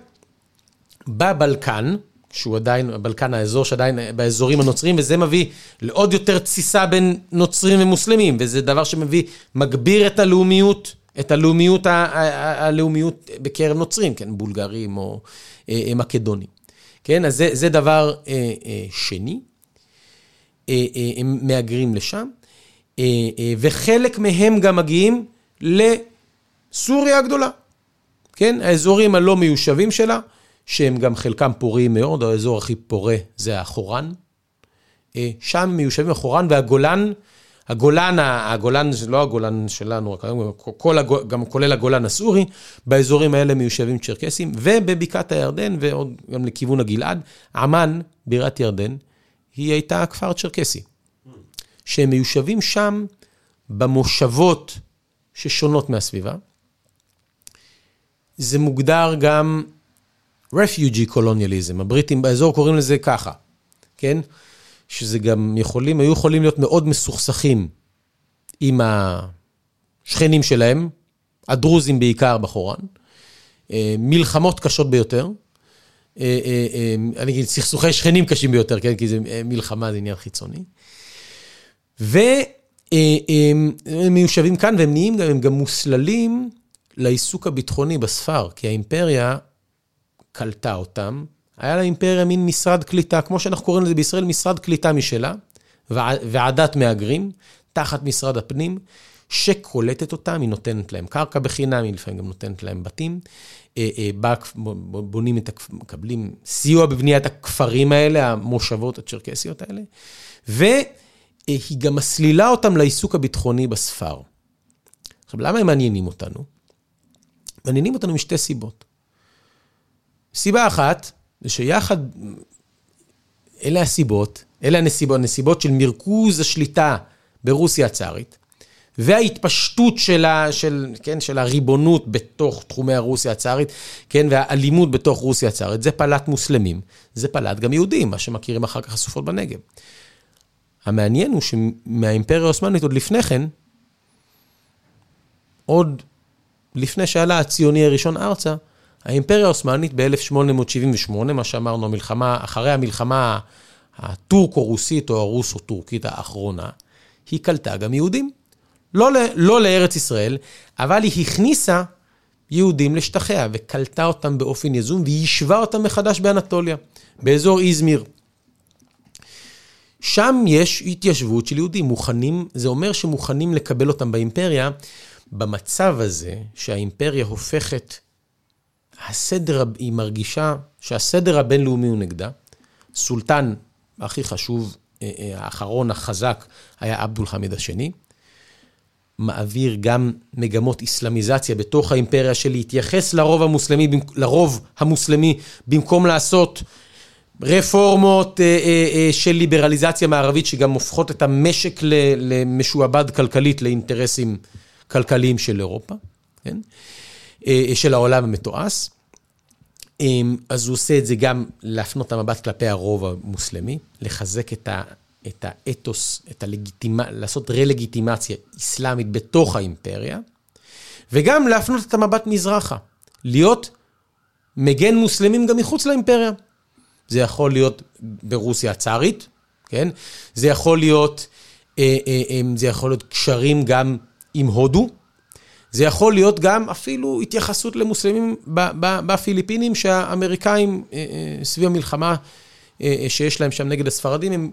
בבלקן, שהוא עדיין, הבלקן האזור שעדיין באזורים הנוצרים, וזה מביא לעוד יותר תסיסה בין נוצרים ומוסלמים, וזה דבר שמביא, מגביר את הלאומיות, את הלאומיות, הלאומיות בקרב נוצרים, כן, בולגרים או אה, אה, מקדונים. כן, אז זה, זה דבר אה, אה, שני. אה, אה, הם מהגרים לשם. אה, אה, וחלק מהם גם מגיעים לסוריה הגדולה. כן, האזורים הלא מיושבים שלה, שהם גם חלקם פוריים מאוד, האזור הכי פורה זה החורן. אה, שם מיושבים החורן והגולן, הגולן, הגולן זה לא הגולן שלנו, כל הגול, גם כולל הגולן הסורי, באזורים האלה מיושבים צ'רקסים, ובבקעת הירדן ועוד גם לכיוון הגלעד, עמאן, בירת ירדן, היא הייתה כפר צ'רקסי. שהם מיושבים שם במושבות ששונות מהסביבה. זה מוגדר גם refugee colonialism, הבריטים באזור קוראים לזה ככה, כן? שזה גם יכולים, היו יכולים להיות מאוד מסוכסכים עם השכנים שלהם, הדרוזים בעיקר בחורן, אה, מלחמות קשות ביותר, אה, אה, אני אגיד, סכסוכי שכנים קשים ביותר, כן? כי זה מלחמה, זה עניין חיצוני. והם מיושבים כאן, והם נהיים גם, הם גם מוסללים לעיסוק הביטחוני בספר, כי האימפריה קלטה אותם. היה לאימפריה מין משרד קליטה, כמו שאנחנו קוראים לזה בישראל, משרד קליטה משלה, ועדת מהגרים, תחת משרד הפנים, שקולטת אותם, היא נותנת להם קרקע בחינם, היא לפעמים גם נותנת להם בתים. אה, אה, בונים את, מקבלים סיוע בבניית הכפרים האלה, המושבות הצ'רקסיות האלה. ו... אה, היא גם מסלילה אותם לעיסוק הביטחוני בספר. עכשיו, למה הם מעניינים אותנו? מעניינים אותנו משתי סיבות. סיבה אחת, זה שיחד, אלה הסיבות, אלה הנסיבות, הנסיבות של מרכוז השליטה ברוסיה הצארית, וההתפשטות של, ה, של, כן, של הריבונות בתוך תחומי הרוסיה הצארית, כן, והאלימות בתוך רוסיה הצארית, זה פלט מוסלמים, זה פלט גם יהודים, מה שמכירים אחר כך הסופות בנגב. המעניין הוא שמהאימפריה העות'מאנית עוד לפני כן, עוד לפני שעלה הציוני הראשון ארצה, האימפריה העות'מאנית ב-1878, מה שאמרנו, המלחמה, אחרי המלחמה הטורקו-רוסית או הרוסו-טורקית האחרונה, היא קלטה גם יהודים. לא, לא לארץ ישראל, אבל היא הכניסה יהודים לשטחיה וקלטה אותם באופן יזום והיא יישבה אותם מחדש באנטוליה, באזור איזמיר. שם יש התיישבות של יהודים, מוכנים, זה אומר שמוכנים לקבל אותם באימפריה. במצב הזה, שהאימפריה הופכת, הסדר, היא מרגישה שהסדר הבינלאומי הוא נגדה. סולטן הכי חשוב, אה, אה, האחרון החזק, היה עבדול חמיד השני. מעביר גם מגמות איסלאמיזציה בתוך האימפריה של להתייחס לרוב המוסלמי, לרוב המוסלמי במקום לעשות רפורמות אה, אה, אה, של ליברליזציה מערבית שגם הופכות את המשק למשועבד כלכלית לאינטרסים כלכליים של אירופה, כן? של העולם המתועש. אז הוא עושה את זה גם להפנות את המבט כלפי הרוב המוסלמי, לחזק את, ה, את האתוס, את הלגיטימה, לעשות רה-לגיטימציה אסלאמית בתוך האימפריה, וגם להפנות את המבט מזרחה, להיות מגן מוסלמים גם מחוץ לאימפריה. זה יכול להיות ברוסיה הצארית, כן? זה יכול להיות, אה, אה, אה, זה יכול להיות קשרים גם עם הודו. זה יכול להיות גם אפילו התייחסות למוסלמים בפיליפינים, שהאמריקאים סביב המלחמה שיש להם שם נגד הספרדים, הם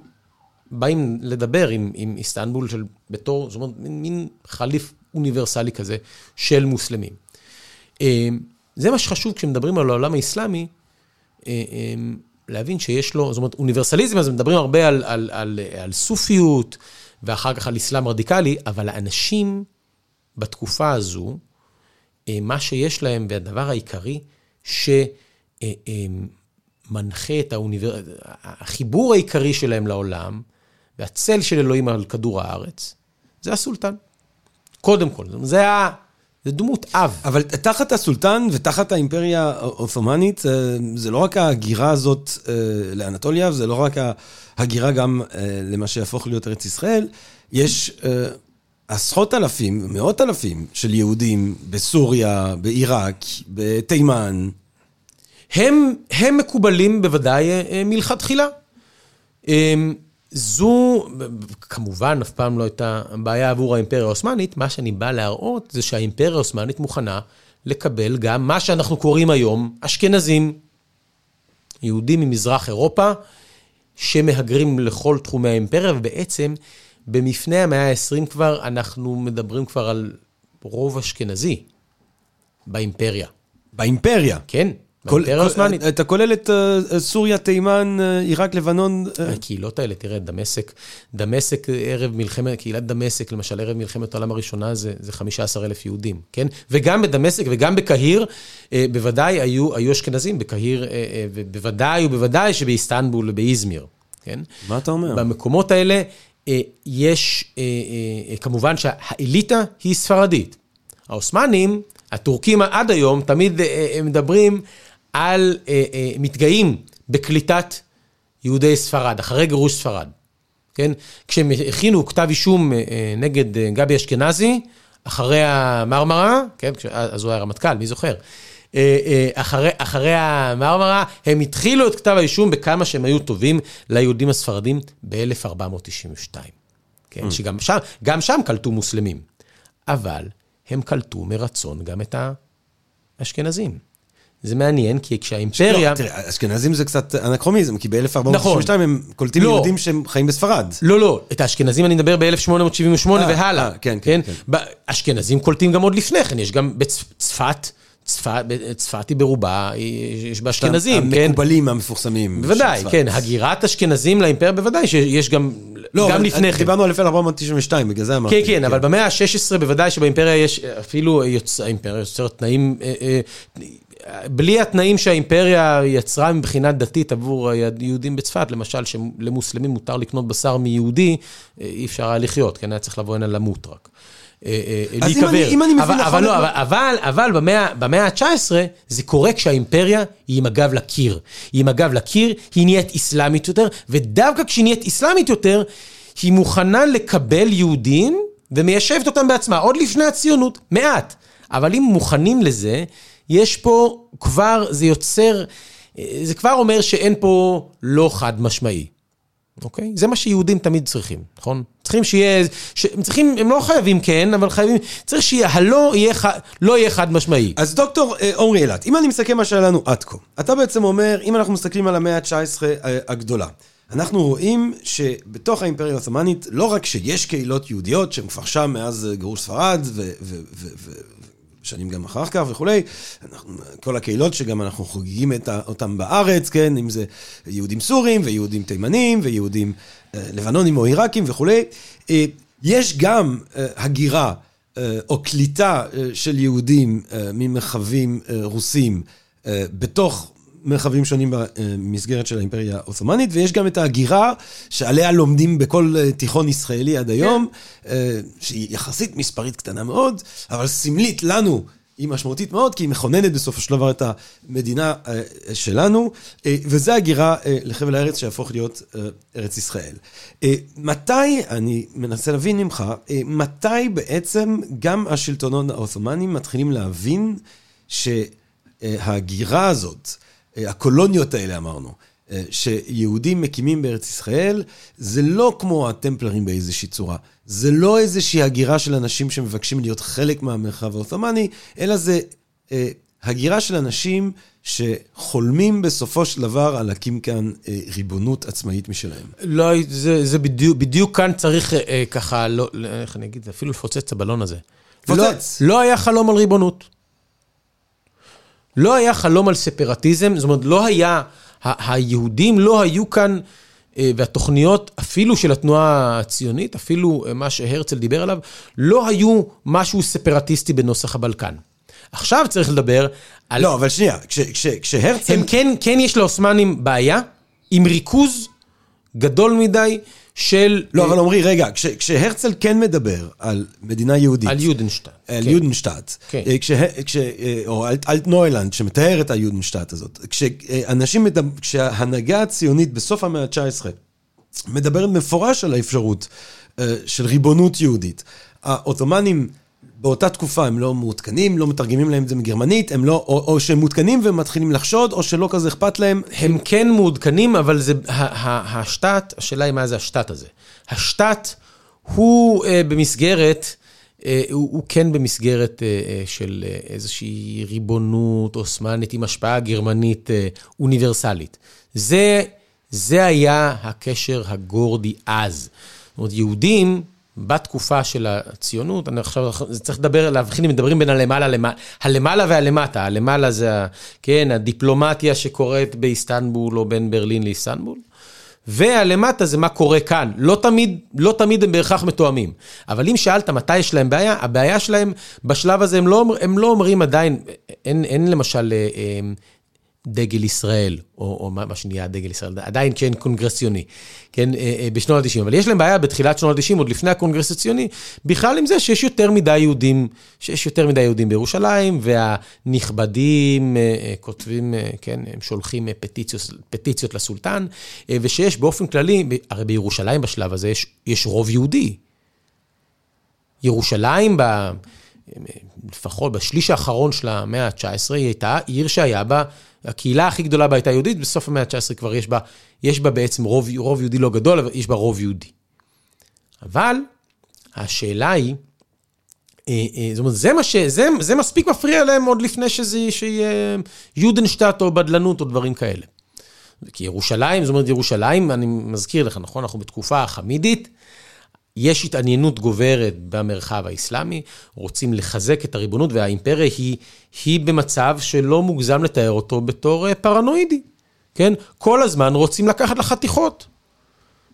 באים לדבר עם, עם איסטנבול של, בתור, זאת אומרת, מין חליף אוניברסלי כזה של מוסלמים. זה מה שחשוב כשמדברים על העולם האסלאמי, להבין שיש לו, זאת אומרת, אוניברסליזם, אז מדברים הרבה על, על, על, על סופיות, ואחר כך על אסלאם רדיקלי, אבל האנשים בתקופה הזו, אה, מה שיש להם, והדבר העיקרי, שמנחה אה, אה, את האוניבר... החיבור העיקרי שלהם לעולם, והצל של אלוהים על כדור הארץ, זה הסולטן. קודם כל, זה ה... זה דמות אב. אבל תחת הסולטן ותחת האימפריה העות'מאנית, אה, זה לא רק ההגירה הזאת אה, לאנטוליה, זה לא רק ההגירה גם אה, למה שיהפוך להיות ארץ ישראל, יש עשרות אלפים, מאות אלפים של יהודים בסוריה, בעיראק, בתימן. הם, הם מקובלים בוודאי מלכתחילה. זו, כמובן, אף פעם לא הייתה בעיה עבור האימפריה העות'מאנית, מה שאני בא להראות זה שהאימפריה העות'מאנית מוכנה לקבל גם מה שאנחנו קוראים היום אשכנזים, יהודים ממזרח אירופה, שמהגרים לכל תחומי האימפריה, ובעצם במפנה המאה ה-20 כבר, אנחנו מדברים כבר על רוב אשכנזי באימפריה. באימפריה? כן. באימפריה העות'מאנית. אתה כולל את אה, סוריה, תימן, אה, עיראק, לבנון? אה? הקהילות האלה, תראה, דמשק, דמשק ערב מלחמת, קהילת דמשק, למשל, ערב מלחמת העולם הראשונה, זה, זה 15 אלף יהודים, כן? וגם בדמשק וגם בקהיר, בוודאי היו, אשכנזים, בקהיר, בוודאי ובוודאי שבאיסטנבול ובאיזמיר, כן? מה אתה אומר? במקומות האלה יש, כמובן שהאליטה היא ספרדית. העות'מאנים, הטורקים עד היום, תמיד מדברים על, אה, אה, מתגאים בקליטת יהודי ספרד, אחרי גירוש ספרד. כן? כשהם הכינו כתב אישום אה, נגד גבי אשכנזי, אחרי המרמרה, כן? אז הוא היה רמטכ"ל, מי זוכר? אחרי, אחרי המרמרה, הם התחילו את כתב האישום בכמה שהם היו טובים ליהודים הספרדים ב-1492. כן? Mm. שגם שם, גם שם קלטו מוסלמים. אבל הם קלטו מרצון גם את האשכנזים. זה מעניין, כי כשהאימפריה... לא, תראה, אשכנזים זה קצת אנכרומיזם, כי ב-1492 נכון. הם קולטים לא. יהודים שהם חיים בספרד. לא, לא, את האשכנזים אני מדבר ב-1878 אה, והלאה. אה, כן, כן, כן. אשכנזים קולטים גם עוד לפני כן, יש גם בצפת, צפת, צפת היא ברובה, יש בה אשכנזים, כן? המקובלים המפורסמים. בוודאי, כן, הגירת אשכנזים לאימפריה, בוודאי שיש גם... לא, גם לפני כן. דיברנו על 1492, בגלל זה אמרתי. כן, כן, אבל במאה ה-16 בוודאי שבאימפריה יש אפילו. האימפריה יוצרת תנאים, אה, בלי התנאים שהאימפריה יצרה מבחינה דתית עבור היהודים בצפת, למשל שלמוסלמים מותר לקנות בשר מיהודי, אי אפשר היה לחיות, כן, היה צריך לבוא הנה למות רק. אה, אה, אז אם. אני- אם אני מבין נכון אבל לא, אבל- אבל, אבל במאה, במאה ה-19 זה קורה כשהאימפריה היא עם הגב לקיר. היא עם הגב לקיר, היא נהיית אסלאמית יותר, ודווקא כשהיא נהיית אסלאמית יותר, היא מוכנה לקבל יהודים ומיישבת אותם בעצמה, עוד לפני הציונות, מעט. אבל אם מוכנים לזה, יש פה כבר, זה יוצר, אה, זה כבר אומר שאין פה לא חד משמעי. אוקיי? זה מה שיהודים תמיד צריכים, נכון? צריכים שיהיה, ש... הם צריכים, הם לא חייבים כן, אבל חייבים, צריך שיהיה, הלא יהיה, ח... לא יהיה חד משמעי. אז דוקטור אה, עמרי אילת, אם אני מסכם מה שהיה לנו עד כה, אתה בעצם אומר, אם אנחנו מסתכלים על המאה ה-19 אה, הגדולה, אנחנו רואים שבתוך האימפריה העות'מאנית, לא רק שיש קהילות יהודיות שהן כבר שם מאז גירוש ספרד, ו- ו- ו- ו- שנים גם אחר כך וכולי, אנחנו, כל הקהילות שגם אנחנו חוגגים את אותם בארץ, כן, אם זה יהודים סורים ויהודים תימנים ויהודים אה, לבנונים או עיראקים וכולי, אה, יש גם אה, הגירה אה, או קליטה אה, של יהודים אה, ממרחבים אה, רוסים אה, בתוך מרחבים שונים במסגרת של האימפריה העות'מאנית, ויש גם את ההגירה שעליה לומדים בכל אה, תיכון ישראלי עד היום, אה, שהיא יחסית מספרית קטנה מאוד, אבל סמלית לנו. היא משמעותית מאוד, כי היא מכוננת בסופו של דבר את המדינה אה, שלנו, וזה הגירה לחבל הארץ שיהפוך להיות ארץ ישראל. מתי, אני מנסה להבין ממך, מתי בעצם גם השלטונות העות'מאנים מתחילים להבין שההגירה הזאת, הקולוניות האלה אמרנו, אה, שיהודים מקימים בארץ ישראל, זה לא כמו הטמפלרים באיזושהי צורה. זה לא איזושהי הגירה של אנשים שמבקשים להיות חלק מהמרחב העות'מאני, אלא זה אה, הגירה של אנשים שחולמים בסופו של דבר על להקים כאן אה, ריבונות עצמאית משלהם. לא, זה, זה בדיוק, בדיוק כאן צריך אה, ככה, לא, לא, איך אני אגיד, אפילו לפוצץ את הבלון הזה. פוצץ. לא, לא היה חלום על ריבונות. לא היה חלום על ספרטיזם, זאת אומרת, לא היה, היהודים לא היו כאן, אה, והתוכניות, אפילו של התנועה הציונית, אפילו אה, מה שהרצל דיבר עליו, לא היו משהו ספרטיסטי בנוסח הבלקן. עכשיו צריך לדבר על... לא, אבל שנייה, כש, כש, כשהרצל... הם כן, כן יש לעות'מאנים בעיה עם ריכוז גדול מדי של... לא, אה, אבל עמרי, רגע, כש, כשהרצל כן מדבר על מדינה יהודית... על יודנשטיין. על כן. יודנשטאט, כן. אה, כשה- כש- אה, או אלט- אלטנוילנד, שמתאר את היודנשטאט הזאת. כשאנשים, מדבר- כשההנהגה הציונית בסוף המאה ה-19 מדברת מפורש על האפשרות אה, של ריבונות יהודית, העות'מאנים באותה תקופה הם לא מעודכנים, לא מתרגמים להם את זה מגרמנית, הם לא, או, או שהם מעודכנים ומתחילים לחשוד, או שלא כזה אכפת להם. הם כן מעודכנים, אבל זה, ה- ה- השתת, השאלה היא מה זה השתת הזה. השתת הוא אה, במסגרת, אה, הוא, הוא כן במסגרת אה, אה, של אה, איזושהי ריבונות עות'מאנית עם השפעה גרמנית אה, אוניברסלית. זה, זה היה הקשר הגורדי אז. זאת אומרת, יהודים... בתקופה של הציונות, אני עכשיו צריך לדבר, להבחין אם מדברים בין הלמעלה למעלה, הלמעלה והלמטה, הלמעלה זה, כן, הדיפלומטיה שקורית באיסטנבול או בין ברלין לאיסטנבול, והלמטה זה מה קורה כאן. לא תמיד, לא תמיד הם בהכרח מתואמים. אבל אם שאלת מתי יש להם בעיה, הבעיה שלהם בשלב הזה, הם לא, הם לא אומרים עדיין, אין, אין למשל אה, אה, דגל ישראל, או, או מה, שנהיה דגל ישראל, עדיין כן קונגרס ציוני, כן, אה, אה, בשנות ה-90, אבל יש להם בעיה בתחילת שנות ה-90, עוד לפני הקונגרס הציוני, בכלל עם זה שיש יותר מדי יהודים, שיש יותר מדי יהודים בירושלים, והנכבדים אה, כותבים, כן, הם שולחים פטיציות, פטיציות לסולטן, ושיש באופן כללי, הרי בירושלים בשלב הזה יש, יש רוב יהודי. ירושלים, ב, לפחות בשליש האחרון של המאה ה-19, היא הייתה עיר שהיה בה, הקהילה הכי גדולה בה הייתה יהודית, בסוף המאה ה-19 כבר יש בה, יש בה בעצם רוב, רוב יהודי לא גדול, אבל יש בה רוב יהודי. אבל השאלה היא, אה, אה, זאת אומרת, זה, מה ש, זה, זה מספיק מפריע להם עוד לפני שזה שיהיה יודנשטאט או בדלנות או דברים כאלה. כי ירושלים, זאת אומרת, ירושלים, אני מזכיר לך, נכון? אנחנו בתקופה החמידית, יש התעניינות גוברת במרחב האסלאמי, רוצים לחזק את הריבונות, והאימפריה היא, היא במצב שלא מוגזם לתאר אותו בתור אה, פרנואידי, כן? כל הזמן רוצים לקחת לה חתיכות.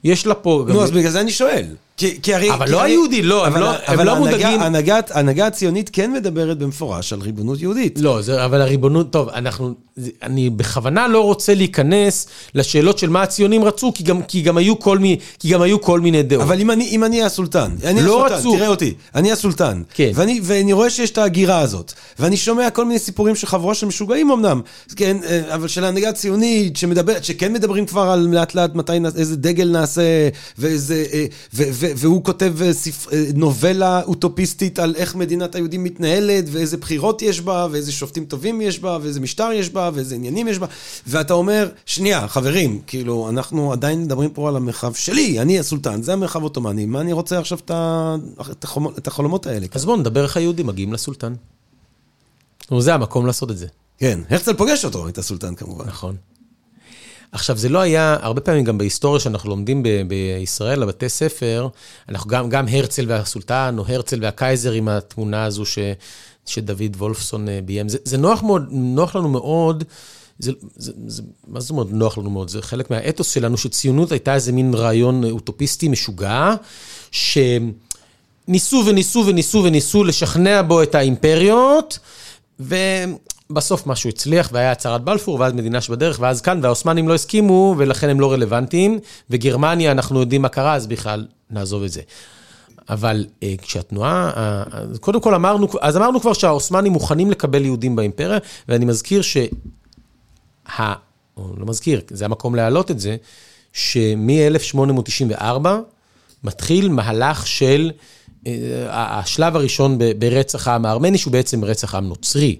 יש לה פה... גם- נו, אז בגלל זה אני שואל. כי, הרי... אבל לא היהודי, לא, הם אבל- לא- אבל לא ההנהגה- מודאגים. ההנהגת- ההנהגה הציונית כן מדברת במפורש על ריבונות יהודית. לא, זה, אבל הריבונות, טוב, אנחנו, אני בכוונה לא רוצה להיכנס לשאלות של מה הציונים רצו, כי גם, כי גם, היו, כל מי, כי גם היו כל מיני דעות. אבל אם אני, הסולטן, אני לא הסולטן. תראה אותי, אני הסולטן, כן. ואני, ואני רואה שיש את ההגירה הזאת, ואני שומע כל מיני סיפורים של חבורה של משוגעים אמנם, כן, אה, אבל של ההנהגה הציונית, שכן מדברים כבר על לאט לאט מתי, איזה דגל נעשה, ואיזה, אה, והוא כותב אה, ספר, אה, נובלה אוטופיסטית על איך מדינת היהודים מתנהלת, ואיזה בחירות יש בה, ואיזה שופטים טובים יש בה, ואיזה משטר יש בה, ואיזה עניינים יש בה, ואתה אומר, שנייה, חברים, כאילו, אנחנו עדיין מדברים פה על המרחב שלי, אני הסולטן, זה המרחב העות'מאני, מה אני רוצה עכשיו את החלומות- האלה? אז בואו נדבר איך היהודים מגיעים לסולטן. זה המקום לעשות את זה. כן, הרצל פוגש אותו, את הסולטן כמובן. נכון. עכשיו, זה לא היה, הרבה פעמים גם בהיסטוריה שאנחנו לומדים ב- בישראל, לבתי ספר, אנחנו גם, גם הרצל והסולטן, או הרצל והקייזר עם התמונה הזו ש, שדוד וולפסון אה, ביים. זה, זה נוח, מאוד, נוח לנו מאוד, זה, זה, זה, מה זאת אומרת נוח לנו מאוד? זה חלק מהאתוס שלנו, שציונות הייתה איזה מין רעיון אוטופיסטי משוגע, שניסו וניסו וניסו וניסו לשכנע בו את האימפריות, ובסוף משהו הצליח, והיה הצהרת בלפור, ואז מדינה שבדרך, ואז כאן, והעות'מאנים לא הסכימו, ולכן הם לא רלוונטיים, וגרמניה, אנחנו יודעים מה קרה, אז בכלל נעזוב את זה. אבל אה, כשהתנועה, אה, אה, קודם כל אמרנו, אז אמרנו כבר שהעות'מאנים מוכנים לקבל יהודים באימפריה, ואני מזכיר שה... או לא מזכיר, זה המקום להעלות את זה, שמ-1894 מתחיל מהלך של אה, השלב הראשון ברצח העם הארמני, שהוא בעצם רצח עם נוצרי.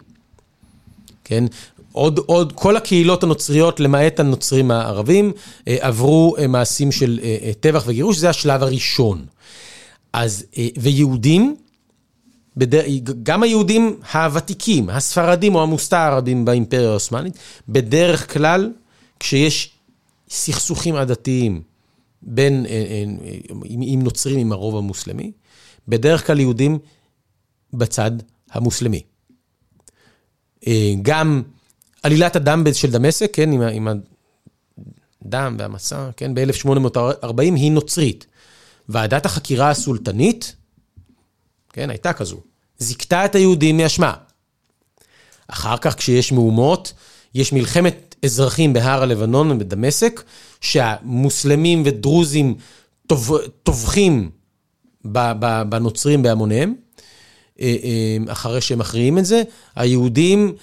כן? עוד, עוד, כל הקהילות הנוצריות, למעט הנוצרים הערבים, אה, עברו אה, מעשים של אה, טבח וגירוש, זה השלב הראשון. אז, ויהודים. גם היהודים הוותיקים, הספרדים או המוסתערבים באימפריה העות'מאנית, בדרך כלל, כשיש סכסוכים עדתיים בין, עם, עם נוצרים עם הרוב המוסלמי, בדרך כלל יהודים בצד המוסלמי. אה, גם עלילת הדם של דמשק, כן, עם, עם הדם והמסע, כן, ב-1840 היא נוצרית. ועדת החקירה הסולטנית, כן, הייתה כזו, זיכתה את היהודים מאשמה. אחר כך, כשיש מהומות, יש מלחמת אזרחים בהר הלבנון ובדמשק, שהמוסלמים ודרוזים טוב, טובחים בנוצרים בהמוניהם. אה, אה, אחרי שהם מכריעים את זה, היהודים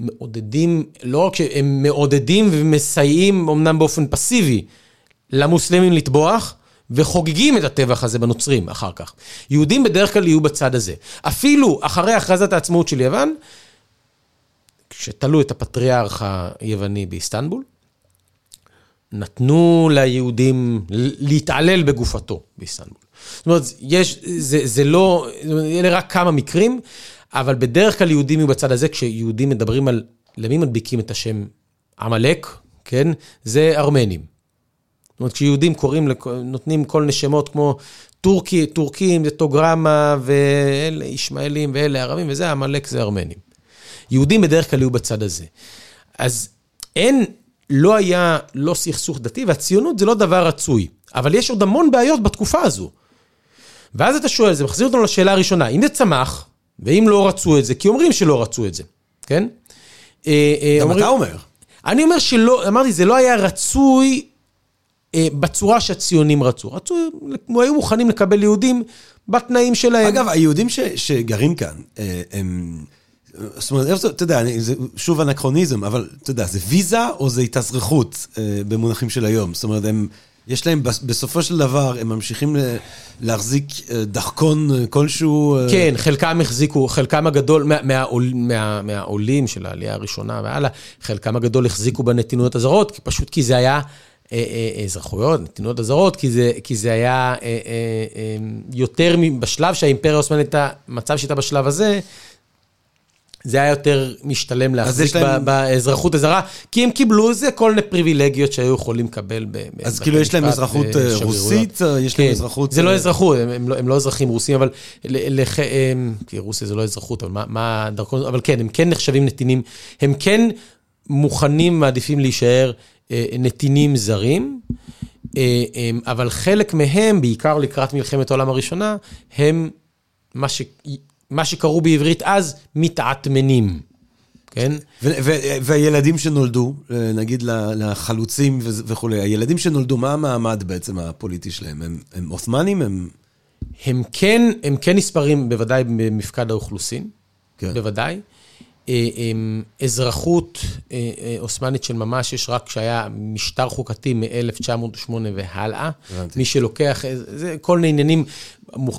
מעודדים, לא רק שהם מעודדים ומסייעים, אמנם באופן פסיבי, למוסלמים לטבוח, וחוגגים את הטבח הזה בנוצרים אחר כך. יהודים בדרך כלל יהיו בצד הזה. אפילו אחרי הכרזת העצמאות של יוון, כשתלו את הפטריארך היווני באיסטנבול, נתנו ליהודים להתעלל בגופתו באיסטנבול. זאת אומרת, יש, זה, זה לא, אלה רק כמה מקרים, אבל בדרך כלל יהודים יהיו בצד הזה, כשיהודים מדברים על, למי מדביקים את השם עמלק, כן? זה ארמנים. זאת אומרת, כשיהודים קוראים, נותנים כל מיני שמות כמו טורקי, טורקים, זה טוגרמה, ואלה ישמעאלים, ואלה ערבים, וזה עמלק זה ארמנים. יהודים בדרך כלל יהיו בצד הזה. אז אין, לא היה לא סכסוך דתי, והציונות זה לא דבר רצוי. אבל יש עוד המון בעיות בתקופה הזו. ואז אתה שואל, זה מחזיר אותנו לשאלה הראשונה, אם זה צמח, ואם לא רצו את זה, כי אומרים שלא רצו את זה, כן? אה, אה, גם אומרים- אתה אומר. אני אומר שלא, אמרתי, זה לא היה רצוי אה, בצורה שהציונים רצו. רצו, הם היו מוכנים לקבל יהודים בתנאים שלהם. אגב, היהודים ש, שגרים כאן, אה, הם... זאת אומרת, איך זה- אתה יודע, אני- זה שוב אנכרוניזם, אבל אתה יודע, זה ויזה או זה התאזרחות אה, במונחים של היום? זאת אומרת, הם, יש להם, בס- בסופו של דבר, הם ממשיכים ל- להחזיק אה, דחקון אה, כלשהו. אה, כן, חלקם החזיקו, חלקם הגדול, מה, מהעול, מה, מהעולים של העלייה הראשונה והלאה, חלקם הגדול החזיקו בנתינות הזרות, כי פשוט כי זה היה אה, אה, אזרחויות, נתינות הזרות, כי זה, כי זה היה אה, אה, אה, יותר, בשלב שהאימפריה העות'מאנית הייתה, מצב שהייתה בשלב הזה, זה היה יותר משתלם להחזיק להם- באזרחות הזרה, כי הם קיבלו איזה כל מיני פריבילגיות שהיו יכולים לקבל ב- אז כאילו יש להם אזרחות אה. רוסית, אה, יש להם כן, אזרחות... זה לא אה, אזרחות, הם, הם, לא, הם לא אזרחים רוסים, אבל לח... הם, כי רוסיה זה לא אזרחות, אבל מה, מה הדרכון, אבל כן, הם כן נחשבים נתינים, הם כן מוכנים, מעדיפים להישאר נתינים זרים. אבל חלק מהם, בעיקר לקראת מלחמת העולם הראשונה, הם מה, ש... מה שקראו בעברית אז מתעטמנים, כן? והילדים שנולדו, אה, נגיד לחלוצים ו- וכולי, הילדים שנולדו, מה המעמד בעצם הפוליטי שלהם? הם, הם עות'מאנים? הם... הם כן, הם כן נספרים בוודאי במפקד האוכלוסין, כן. בוודאי. אה, הם, אזרחות אה, אה, עות'מאנית של ממש, יש רק כשהיה משטר חוקתי מ-1908 והלאה. הבנתי. מי שלוקח, זה כל מיני עניינים,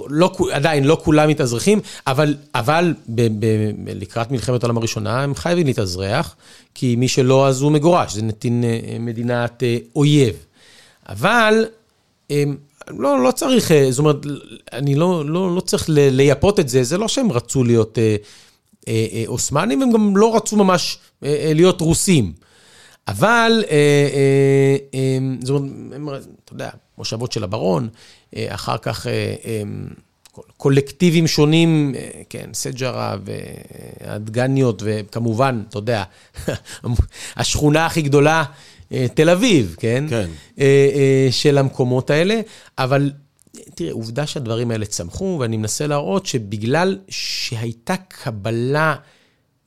לא, עדיין לא כולם מתאזרחים, אבל, אבל ב, ב, לקראת מלחמת העולם הראשונה הם חייבים להתאזרח, כי מי שלא אז הוא מגורש, זה נתין מדינת אויב. אבל אמ, לא, לא צריך, זאת אומרת, אני לא, לא, לא צריך לייפות את זה, זה לא שהם רצו להיות אה, אה, אה, אוסמנים, הם גם לא רצו ממש אה, להיות רוסים. אבל, זאת אומרת, אתה יודע, מושבות של הברון, אחר כך קולקטיבים שונים, כן, סג'רה והדגניות, וכמובן, אתה יודע, השכונה הכי גדולה, תל אביב, כן? כן. של המקומות האלה, אבל תראה, עובדה שהדברים האלה צמחו, ואני מנסה להראות שבגלל שהייתה קבלה,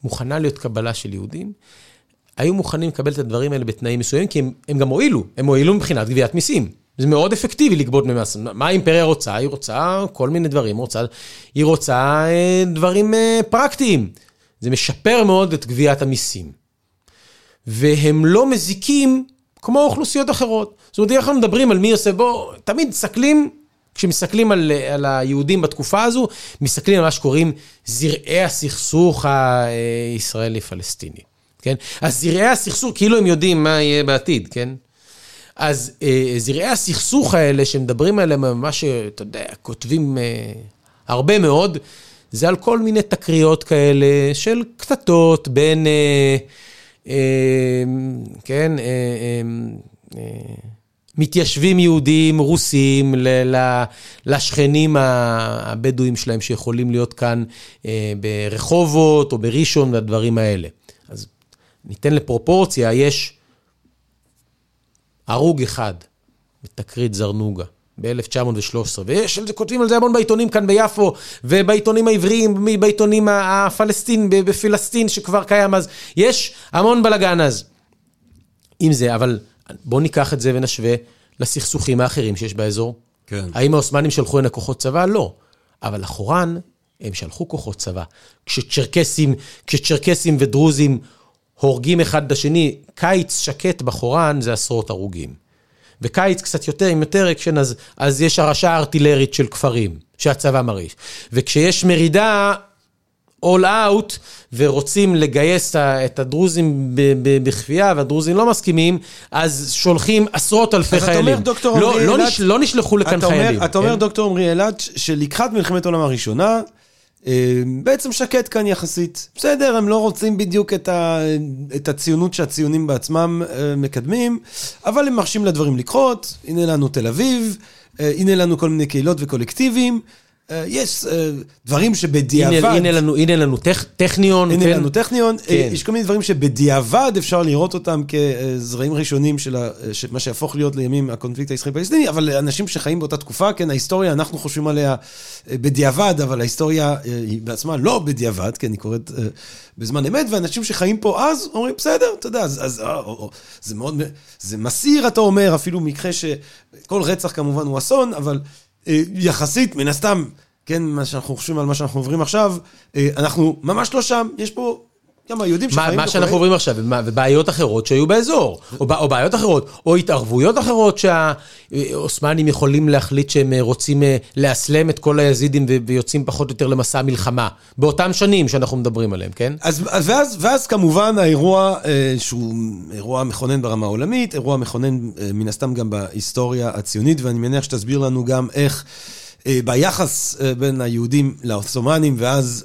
מוכנה להיות קבלה של יהודים, היו מוכנים לקבל את הדברים האלה בתנאים מסוימים, כי הם, הם גם הועילו, הם הועילו מבחינת גביית מיסים. זה מאוד אפקטיבי לגבות ממס. מה האימפריה רוצה? היא רוצה כל מיני דברים, רוצה, היא רוצה אה, דברים אה, פרקטיים. זה משפר מאוד את גביית המיסים. והם לא מזיקים כמו אוכלוסיות אחרות. זאת אומרת, אנחנו מדברים על מי עושה, בוא, תמיד מסתכלים, כשמסתכלים על, על היהודים בתקופה הזו, מסתכלים על מה שקוראים זרעי הסכסוך הישראלי-פלסטיני, כן? אז זרעי הסכסוך, כאילו הם יודעים מה יהיה בעתיד, כן? אז אה, זרעי הסכסוך האלה שמדברים עליהם, ממש, אתה יודע, כותבים אה, הרבה מאוד, זה על כל מיני תקריות כאלה של קטטות בין, אה, אה, כן, אה, אה, אה, מתיישבים יהודים רוסים ל- ל- לשכנים הבדואים שלהם שיכולים להיות כאן אה, ברחובות או בראשון והדברים האלה. אז ניתן לפרופורציה, יש הרוג אחד בתקרית זרנוגה ב-1913, ויש כותבים על זה המון בעיתונים כאן ביפו, ובעיתונים העבריים, בעיתונים הפלסטין, בפלסטין שכבר קיים אז, יש המון בלאגן אז. עם זה, אבל בואו ניקח את זה ונשווה לסכסוכים האחרים שיש באזור. כן. האם העות'מאנים שלחו הנה כוחות צבא? לא. אבל לחורן, הם שלחו כוחות צבא. כשצ'רקסים, כשצ'רקסים ודרוזים הורגים אחד את השני, קיץ שקט בחורן זה עשרות הרוגים. וקיץ קצת יותר, עם יותר אקשן, אז, אז יש הרעשה ארטילרית של כפרים, שהצבא מרעיש. וכשיש מרידה, all out, ורוצים לגייס את הדרוזים בכפייה, והדרוזים לא מסכימים, אז שולחים עשרות אלפי אז אתה חיילים. אומר, דוקטור לא, עמרי לא, אילת- נש, לא נשלחו לכאן אתה אומר, חיילים. אתה אומר, כן? דוקטור עמרי אילת, ש- שלקראת מלחמת העולם הראשונה, אה, בעצם שקט כאן יחסית. בסדר, הם לא רוצים בדיוק את, ה, את הציונות שהציונים בעצמם אה, מקדמים, אבל הם מרשים לדברים לקרות. הנה לנו תל אביב, אה, הנה לנו כל מיני קהילות וקולקטיבים. אה, יש אה, דברים שבדיעבד... הנה, לנו, הנה לנו טכ, טכניון. הנה כן? לנו טכניון, כן. יש כל מיני דברים שבדיעבד אפשר לראות אותם כזרעים ראשונים של מה שיהפוך להיות לימים הקונפליקט הישראלי-פלסטיני, אבל אנשים שחיים באותה תקופה, כן, ההיסטוריה, אנחנו חושבים עליה אה, בדיעבד, אבל ההיסטוריה אה, היא בעצמה לא בדיעבד, כן, היא קורית אה, בזמן אמת, ואנשים שחיים פה אז אומרים, בסדר, אתה יודע, אז, אז אה, או, או, זה מאוד, זה מסעיר, אתה אומר, אפילו מקרה שכל רצח כמובן הוא אסון, אבל אה, יחסית, מן הסתם, כן, מה שאנחנו חושבים על מה שאנחנו עוברים עכשיו, אה, אנחנו ממש לא שם, יש פה גם היהודים מה, שחיים... מה וכו'. שאנחנו עוברים עכשיו, ובעיות אחרות שהיו באזור, או, בעיות אחרות, או התערבויות אחרות שהעות'מאנים יכולים להחליט שהם אה, רוצים אה, לאסלם את כל היזידים ויוצאים פחות או יותר למסע מלחמה, באותם שנים שאנחנו מדברים עליהם, כן? אז, אז ואז, ואז כמובן האירוע, אה, שהוא אירוע מכונן ברמה העולמית, אירוע מכונן מן הסתם גם בהיסטוריה הציונית, ואני מניח שתסביר לנו גם איך ביחס בין היהודים לעות'מאנים ואז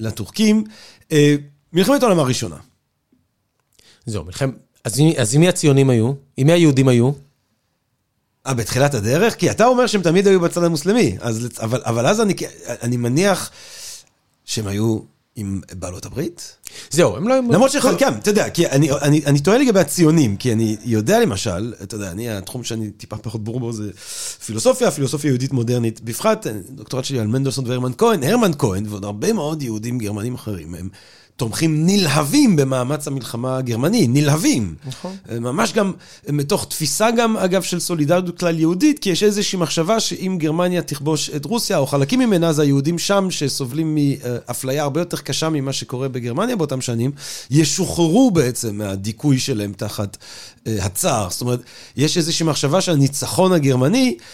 לטורקים, מלחמת העולם הראשונה. זהו, מלחם... אז, אז עם מי הציונים היו? עם מי היהודים היו? אה, בתחילת הדרך? כי אתה אומר שהם תמיד היו בצד המוסלמי, אז, אבל, אבל אז אני, אני מניח שהם היו עם בעלות הברית. זהו, הם לא... למרות שחלקם, אתה יודע, כי אני, אני, אני טועה לגבי הציונים, כי אני יודע למשל, אתה יודע, אני, התחום שאני טיפה פחות ברור בו זה פילוסופיה, פילוסופיה יהודית מודרנית, בפרט, דוקטורט שלי על מנדלסון והרמן כהן, הרמן כהן ועוד הרבה מאוד יהודים גרמנים אחרים, הם תומכים נלהבים במאמץ המלחמה הגרמני, נלהבים. נכון. ממש גם, מתוך תפיסה גם, אגב, של סולידריות כלל יהודית, כי יש איזושהי מחשבה שאם גרמניה תכבוש את רוסיה, או חלקים ממנה, אז היהודים שם, שסובלים מאפליה הרבה יותר קשה ממה שקורה בגרמניה באותם שנים, ישוחררו בעצם מהדיכוי שלהם תחת אה, הצער. זאת אומרת, יש איזושהי מחשבה שהניצחון הגרמני, אה,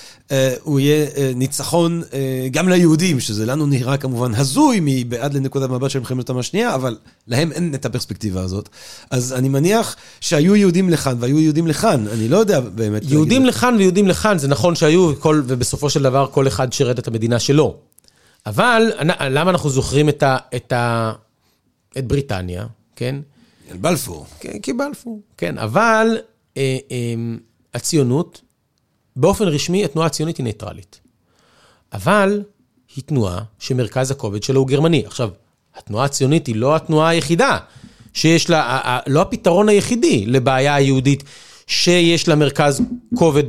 הוא יהיה אה, ניצחון גם ליהודים, שזה לנו נראה כמובן הזוי מבעד לנקודת מבט של מלחמת העולם השנייה, אבל להם אין את הפרספקטיבה הזאת. אז אני מניח שהיו יהודים לכאן והיו יהודים לכאן, אני לא יודע באמת. יהודים. לכאן ויהודים לכאן, זה נכון שהיו, כל, ובסופו של דבר כל אחד שירת את המדינה שלו. אבל למה אנחנו זוכרים את, ה, את, ה, את בריטניה, כן? בלפור. כן, כי בלפור, כן. אבל אה, אה, הציונות, באופן רשמי, התנועה הציונית היא ניטרלית. אבל היא תנועה שמרכז הכובד שלה הוא גרמני. עכשיו, התנועה הציונית היא לא התנועה היחידה שיש לה, לא הפתרון היחידי לבעיה היהודית שיש לה מרכז כובד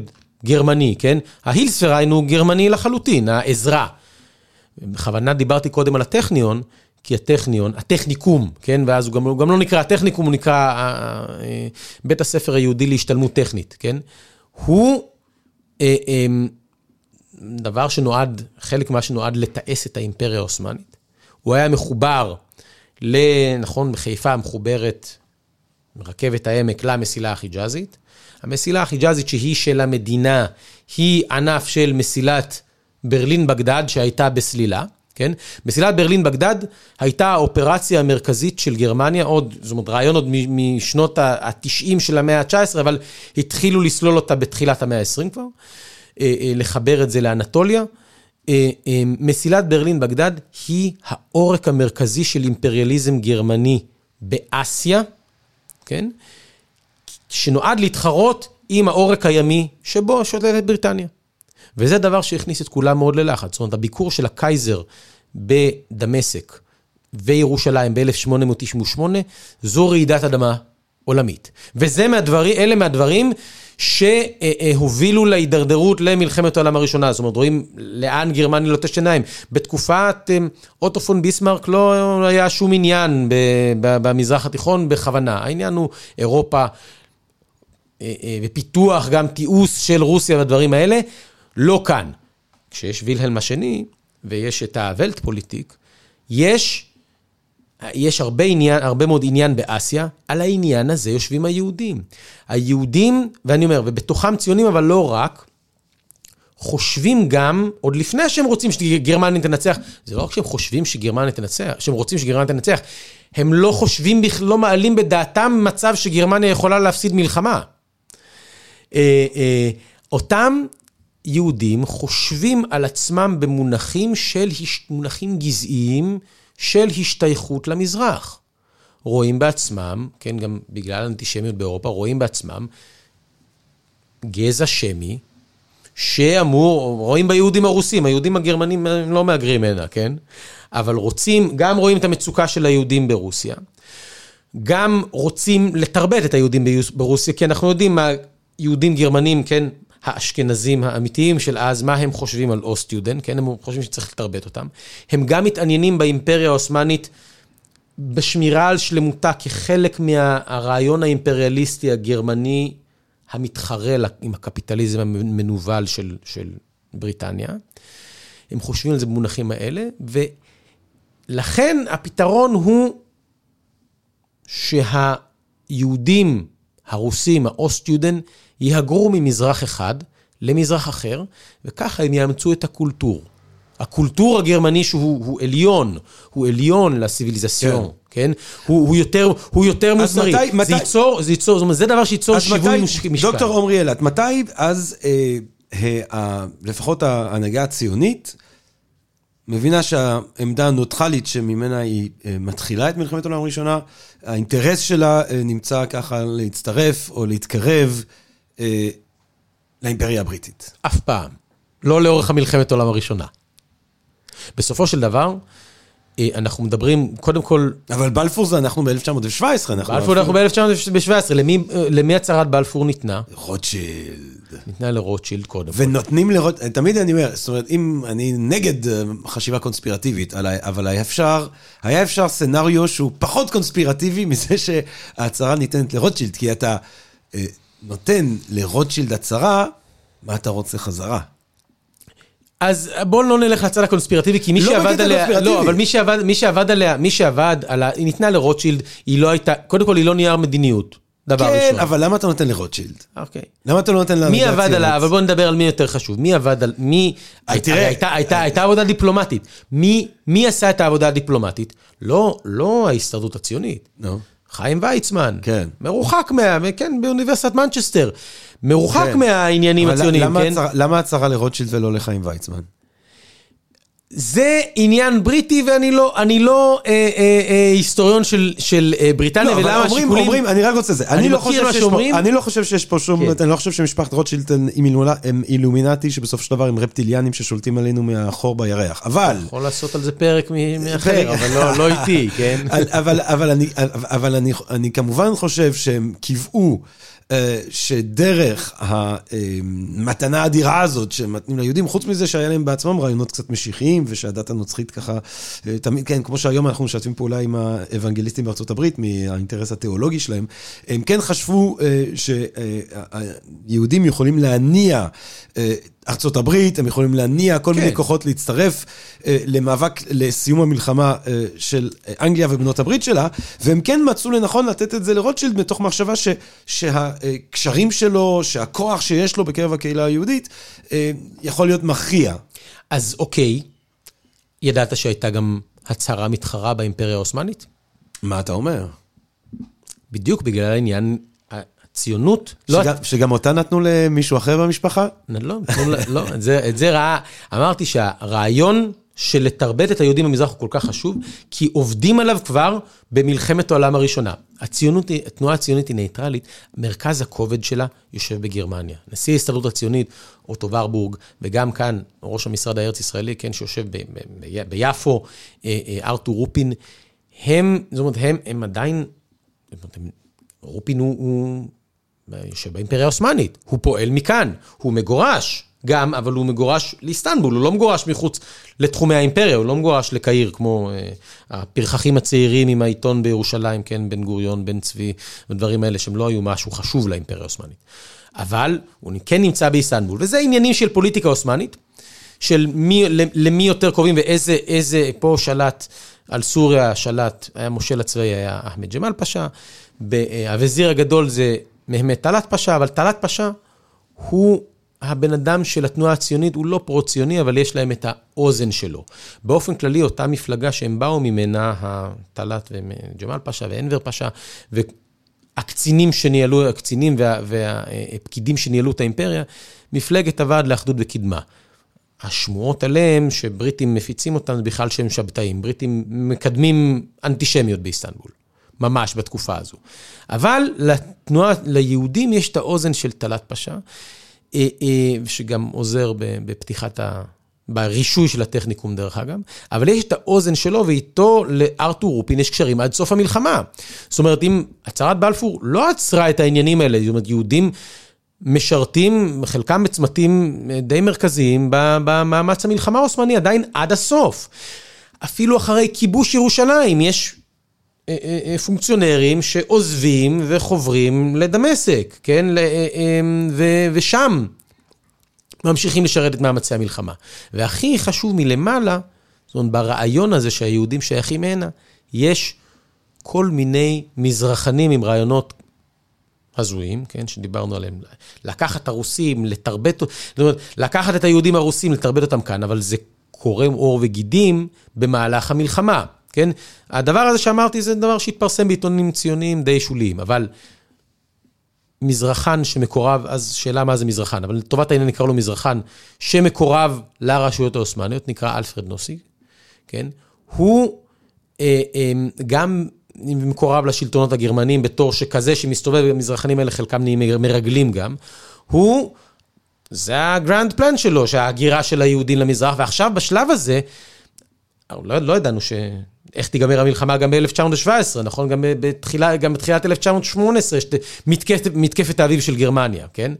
גרמני, כן? ההילספריין הוא גרמני לחלוטין, העזרה. בכוונה דיברתי קודם על הטכניון, כי הטכניון, הטכניקום, כן? ואז הוא גם, הוא גם לא נקרא הטכניקום, הוא נקרא אה, בית הספר היהודי להשתלמות טכנית, כן? הוא אה, אה, דבר שנועד, חלק ממה שנועד לתעש את האימפריה העות'מאנית. הוא היה מחובר, נכון, בחיפה מחוברת רכבת העמק למסילה החיג'אזית. המסילה החיג'אזית שהיא של המדינה, היא ענף של מסילת ברלין-בגדד שהייתה בסלילה. כן? מסילת ברלין-בגדד הייתה האופרציה המרכזית של גרמניה, עוד, זאת אומרת, רעיון עוד משנות ה-90 של המאה ה-19, אבל התחילו לסלול אותה בתחילת המאה ה-20 כבר, אה, אה, לחבר את זה לאנטוליה. אה, מסילת ברלין-בגדד היא העורק המרכזי של אימפריאליזם גרמני באסיה, כן? שנועד להתחרות עם העורק הימי שבו שולטת בריטניה. וזה דבר שהכניס את כולם מאוד ללחץ. זאת אומרת, הביקור של הקייזר בדמשק וירושלים ב-1898, זו רעידת אדמה עולמית. וזה מהדברים, אלה מהדברים שהובילו להידרדרות למלחמת העולם הראשונה. זאת אומרת, רואים לאן גרמניה לוטש עיניים. בתקופת אמ, אוטו פון ביסמרק לא היה שום עניין במזרח התיכון בכוונה. העניין הוא אירופה אה, אה, ופיתוח, גם תיעוש של רוסיה והדברים האלה. לא כאן. כשיש וילהלם השני, ויש את ה Weltpolitik, יש, יש הרבה, עניין, הרבה מאוד עניין באסיה, על העניין הזה יושבים היהודים. היהודים, ואני אומר, ובתוכם ציונים, אבל לא רק, חושבים גם, עוד לפני שהם רוצים שגרמניה תנצח, זה לא רק שהם חושבים שגרמניה תנצח, שהם רוצים שגרמניה תנצח, הם לא חושבים, לא מעלים בדעתם מצב שגרמניה יכולה להפסיד מלחמה. אה, אה, אותם יהודים חושבים על עצמם במונחים של, מונחים גזעיים של השתייכות למזרח. רואים בעצמם, כן, גם בגלל האנטישמיות באירופה, רואים בעצמם גזע שמי, שאמור, רואים ביהודים הרוסים, היהודים הגרמנים הם לא מהגרים הנה, כן? אבל רוצים, גם רואים את המצוקה של היהודים ברוסיה, גם רוצים לתרבט את היהודים ברוסיה, כי אנחנו יודעים מה יהודים גרמנים, כן, האשכנזים האמיתיים של אז, מה הם חושבים על אוסט-יודן, כן, הם חושבים שצריך לתרבט אותם. הם גם מתעניינים באימפריה העות'מאנית בשמירה על שלמותה כחלק מהרעיון האימפריאליסטי הגרמני המתחרה עם הקפיטליזם המנוול של, של בריטניה. הם חושבים על זה במונחים האלה, ולכן הפתרון הוא שהיהודים, הרוסים, האוסט-יודן, יהגרו ממזרח אחד למזרח אחר, וככה הם יאמצו את הקולטור. הקולטור הגרמני שהוא הוא עליון, הוא עליון לסיביליזציון, כן? כן? הוא, הוא יותר, הוא יותר מוסרי. מתי, מתי... זה ייצור, זה ייצור, זאת אומרת, זה דבר שייצור שיווי משקל. דוקטור עמרי אילת, מתי אז, אה, אה, לפחות ההנהגה הציונית, מבינה שהעמדה הנוטרלית שממנה היא אה, מתחילה את מלחמת העולם הראשונה, האינטרס שלה אה, נמצא ככה להצטרף או להתקרב לאימפריה הבריטית. אף פעם. לא לאורך המלחמת העולם הראשונה. בסופו של דבר, אה, אנחנו מדברים, קודם כל, אבל בלפור זה אנחנו ב-1917, אנחנו... בלפור אנחנו ב-1917, למי, למי הצהרת בלפור ניתנה? רוטשילד. ניתנה לרוטשילד קודם. ונותנים לרוט... תמיד אני אומר, זאת אומרת, אם אני נגד אה, חשיבה קונספירטיבית, אבל היה אפשר, היה אפשר סצנריו שהוא פחות קונספירטיבי מזה שההצהרה ניתנת לרוטשילד, כי אתה אה, נותן לרוטשילד הצהרה, מה אתה רוצה חזרה? אז בואו לא נלך לצד הקונספירטיבי, כי מי לא שעבד עליה. לא, אבל מי שעבד, מי שעבד עליה, מי שעבד על ה... היא ניתנה לרוטשילד, היא לא הייתה, קודם כל היא לא נייר מדיניות, דבר כן, ראשון. אבל למה אתה נותן לרוטשילד? אוקיי. למה אתה לא נותן לה... מי עבד עליה, אבל בואו נדבר על מי יותר חשוב. מי עבד על... מי... הייתה, תראה, הייתה, הייתה, הייתה עבודה דיפלומטית. מי, מי עשה את העבודה הדיפלומטית? לא, לא ההסתדרות הציונית. נו. חיים ויצמן. כן. מרוחק מה... כן, באוניברסיטת מנצ'סטר. מרוחק כן. מהעניינים הציוניים, למה כן? הצהרה- למה הצהרה לרוטשילד ולא לחיים ויצמן? זה עניין בריטי, ואני לא, אני לא אה, אה, אה, היסטוריון של, של אה, בריטניה, לא, אבל ולמה אומרים, השיקולים... אומרים, אני רק רוצה זה. אני, אני לא חושב שיש שאומרים. פה, אני לא חושב שיש פה שום, כן. אני לא חושב שמשפחת רוטשילד הם, הם אילומינטי, שבסופו של דבר הם רפטיליאנים ששולטים עלינו מהחור בירח. אבל, יכול לעשות על זה פרק מאחר, אבל לא, לא איתי, כן? אבל, אבל, אני, אבל אני, אני כמובן חושב שהם אה, שדרך המתנה האדירה הזאת שהם נותנים ליהודים, חוץ מזה שהיה להם בעצמם רעיונות קצת משיחיים, ושהדת הנוצרית ככה, אה, תמיד, כן, כמו שהיום אנחנו משתפים פעולה עם האוונגליסטים בארצות הברית, מהאינטרס התיאולוגי שלהם, הם כן חשבו אה, שהיהודים יכולים להניע אה, ארצות הברית, הם יכולים להניע כל כן. מיני כוחות להצטרף אה, למאבק לסיום המלחמה אה, של אה, אנגליה ובנות הברית שלה, והם כן מצאו לנכון לתת את זה לרוטשילד מתוך מחשבה ש, שהקשרים שלו, שהכוח שיש לו בקרב הקהילה היהודית, אה, יכול להיות מכריע. אז אוקיי, ידעת שהייתה גם הצהרה מתחרה באימפריה העות'מאנית? מה אתה אומר? בדיוק בגלל העניין, הציונות, לא... שגם, שגם אותה נתנו למישהו אחר במשפחה? לא, לא, את זה, את זה ראה, אמרתי שהרעיון של לתרבט את היהודים במזרח הוא כל כך חשוב, כי עובדים עליו כבר במלחמת העולם הראשונה. הציונות, התנועה הציונית היא נייטרלית, מרכז הכובד שלה יושב בגרמניה. נשיא ההסתדרות הציונית, אוטו ורבורג, וגם כאן, ראש המשרד הארץ-ישראלי, כן, שיושב ב, ב, ב, ביפו, אה, אה, ארתור רופין, הם, זאת אומרת, הם, הם עדיין, רופין הוא, הוא יושב באימפריה העות'מאנית, הוא פועל מכאן, הוא מגורש גם, אבל הוא מגורש לאיסטנבול, הוא לא מגורש מחוץ לתחומי האימפריה, הוא לא מגורש לקהיר, כמו אה, הפרחחים הצעירים עם העיתון בירושלים, כן, בן גוריון, בן צבי, ודברים האלה שהם לא היו משהו חשוב לאימפריה העות'מאנית. אבל הוא כן נמצא באיסטנבול, וזה עניינים של פוליטיקה עות'מאנית, של מי, למי יותר קרובים ואיזה, איזה, פה שלט על סוריה, שלט, היה מושל הצבאי, היה אחמד ג'מאל פאשא, ב- הווזיר הגדול זה מהמת טלת פאשא, אבל טלת פאשא הוא הבן אדם של התנועה הציונית, הוא לא פרו-ציוני, אבל יש להם את האוזן שלו. באופן כללי, אותה מפלגה שהם באו ממנה, הטלת וג'מאל פאשא ואנבר פאשא, והקצינים שניהלו, הקצינים וה- והפקידים שניהלו את האימפריה, מפלגת הוועד לאחדות וקדמה. השמועות עליהם שבריטים מפיצים אותם זה בכלל שהם שבתאים. בריטים מקדמים אנטישמיות באיסטנבול, ממש בתקופה הזו. אבל לתנועה, ליהודים יש את האוזן של טלת פאשא, אה, אה, שגם עוזר בפתיחת ה... ברישוי של הטכניקום דרך אגב, אבל יש את האוזן שלו ואיתו לארתור רופין יש קשרים עד סוף המלחמה. זאת אומרת, אם הצהרת בלפור לא עצרה את העניינים האלה, זאת אומרת, יהודים משרתים, חלקם בצמתים די מרכזיים במאמץ המלחמה העות'מאני, עדיין עד הסוף. אפילו אחרי כיבוש ירושלים, יש אה, אה, אה, פונקציונרים שעוזבים וחוברים לדמשק, כן? אה, אה, ושם ממשיכים לשרת את מאמצי המלחמה. והכי חשוב מלמעלה, זאת אומרת, ברעיון הזה שהיהודים שייכים הנה, יש כל מיני מזרחנים עם רעיונות הזויים, כן, שדיברנו עליהם, לקחת את הרוסים, לתרבט, זאת אומרת, לקחת את היהודים הרוסים, לתרבט אותם כאן, אבל זה קורם עור וגידים במהלך המלחמה, כן? הדבר הזה שאמרתי זה דבר שהתפרסם בעיתונים ציוניים די שוליים, אבל מזרחן שמקורב, אז שאלה מה זה מזרחן, אבל לטובת העניין נקרא לו מזרחן, שמקורב לרשויות העות'מאניות, נקרא אלפרד נוסיג, כן? הוא אה, אה, גם מקורב לשלטונות הגרמנים בתור שכזה שמסתובב במזרחנים האלה, חלקם נהיים מרגלים גם, הוא, זה הגרנד פלן שלו, שההגירה של היהודים למזרח, ועכשיו בשלב הזה, לא, לא ידענו ש... איך תיגמר המלחמה גם ב-1917, נכון? גם בתחילה, גם בתחילת 1918 יש מתקפת, מתקפת האביב של גרמניה, כן?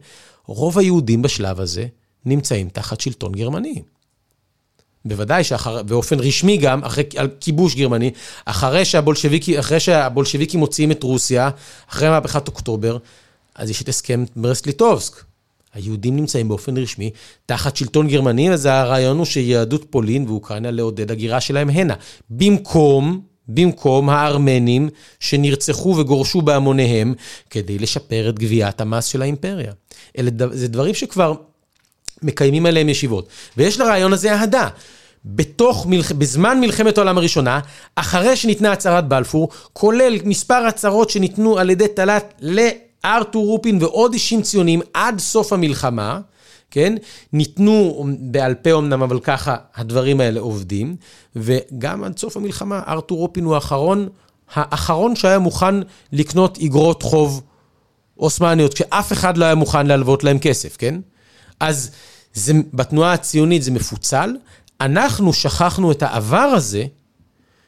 רוב היהודים בשלב הזה נמצאים תחת שלטון גרמני. בוודאי שאחר, באופן רשמי גם, אחרי כיבוש גרמני, אחרי שהבולשביקי, אחרי שהבולשביקים מוציאים את רוסיה, אחרי מהפכת אוקטובר, אז יש את הסכם ברסט-ליטובסק. היהודים נמצאים באופן רשמי תחת שלטון גרמני, וזה הרעיון הוא שיהדות פולין ואוקראינה לעודד הגירה שלהם הנה. במקום, במקום הארמנים שנרצחו וגורשו בהמוניהם כדי לשפר את גביית המס של האימפריה. אלה זה דברים שכבר מקיימים עליהם ישיבות. ויש לרעיון הזה אהדה. בתוך, מלח... בזמן מלחמת העולם הראשונה, אחרי שניתנה הצהרת בלפור, כולל מספר הצהרות שניתנו על ידי תל"ת לארתור רופין ועוד אישים ציונים עד סוף המלחמה, כן? ניתנו בעל פה אמנם, אבל ככה הדברים האלה עובדים, וגם עד סוף המלחמה, ארתור רופין הוא האחרון, האחרון שהיה מוכן לקנות אגרות חוב עות'מאניות, כשאף אחד לא היה מוכן להלוות להם כסף, כן? אז זה, בתנועה הציונית זה מפוצל. אנחנו שכחנו את העבר הזה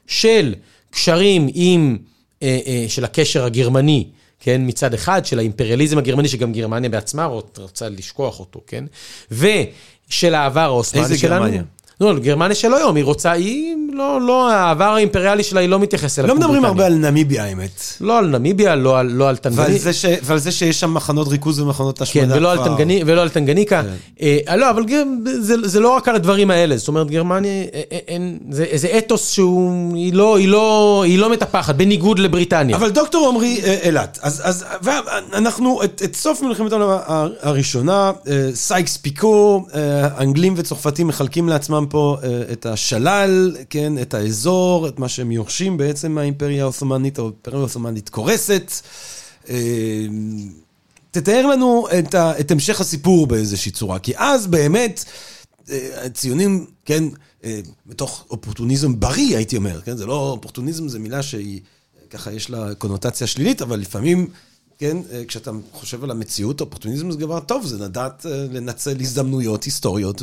של קשרים עם, אה, אה, של הקשר הגרמני, כן, מצד אחד, של האימפריאליזם הגרמני, שגם גרמניה בעצמה רוצה לשכוח אותו, כן? ושל העבר העות'מאני שלנו. איזה גרמניה? לא, גרמניה של היום, היא רוצה, היא לא, לא, העבר האימפריאלי שלה, היא לא מתייחסת אליו. לא מדברים הרבה על נמיביה, האמת. לא על נמיביה, לא על, לא על טנגניקה. ועל זה, ש, ועל זה שיש שם מחנות ריכוז ומחנות השמדה כן, ולא, על טנגני, ולא על טנגניקה. כן. אה, לא, אבל זה, זה לא רק על הדברים האלה. זאת אומרת, גרמניה, אה, אה, אין, זה איזה אתוס שהוא, היא לא, היא לא, היא לא מטפחת, בניגוד לבריטניה. אבל דוקטור עמרי אה, אילת, אז, אז אנחנו, את, את סוף מלחמת העולם הראשונה, אה, סייקס פיקו, אה, אנגלים וצרפתים מחלקים לעצמם פה את השלל, כן, את האזור, את מה שהם יורשים בעצם מהאימפריה העות'מאנית, האימפריה העות'מאנית קורסת. תתאר לנו את, ה, את המשך הסיפור באיזושהי צורה, כי אז באמת הציונים, כן, בתוך אופורטוניזם בריא, הייתי אומר, כן, זה לא, אופורטוניזם זה מילה שהיא, ככה יש לה קונוטציה שלילית, אבל לפעמים כן, אה, כשאתה חושב על המציאות, אופורטוניזם זה דבר טוב, זה לדעת אה, לנצל הזדמנויות היסטוריות,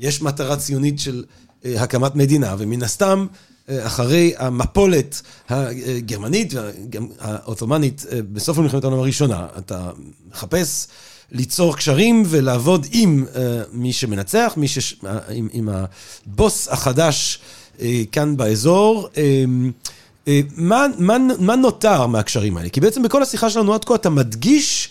ויש מטרה ציונית של אה, הקמת מדינה, ומן הסתם, אחרי המפולת הגרמנית והעות'מאנית בסוף מלחמת העולם הראשונה, אתה מחפש ליצור קשרים ולעבוד עם מי שמנצח, מי ש... עם, עם הבוס החדש כאן באזור. אה, מה, מה, מה נותר מהקשרים האלה? כי בעצם בכל השיחה שלנו עד כה אתה מדגיש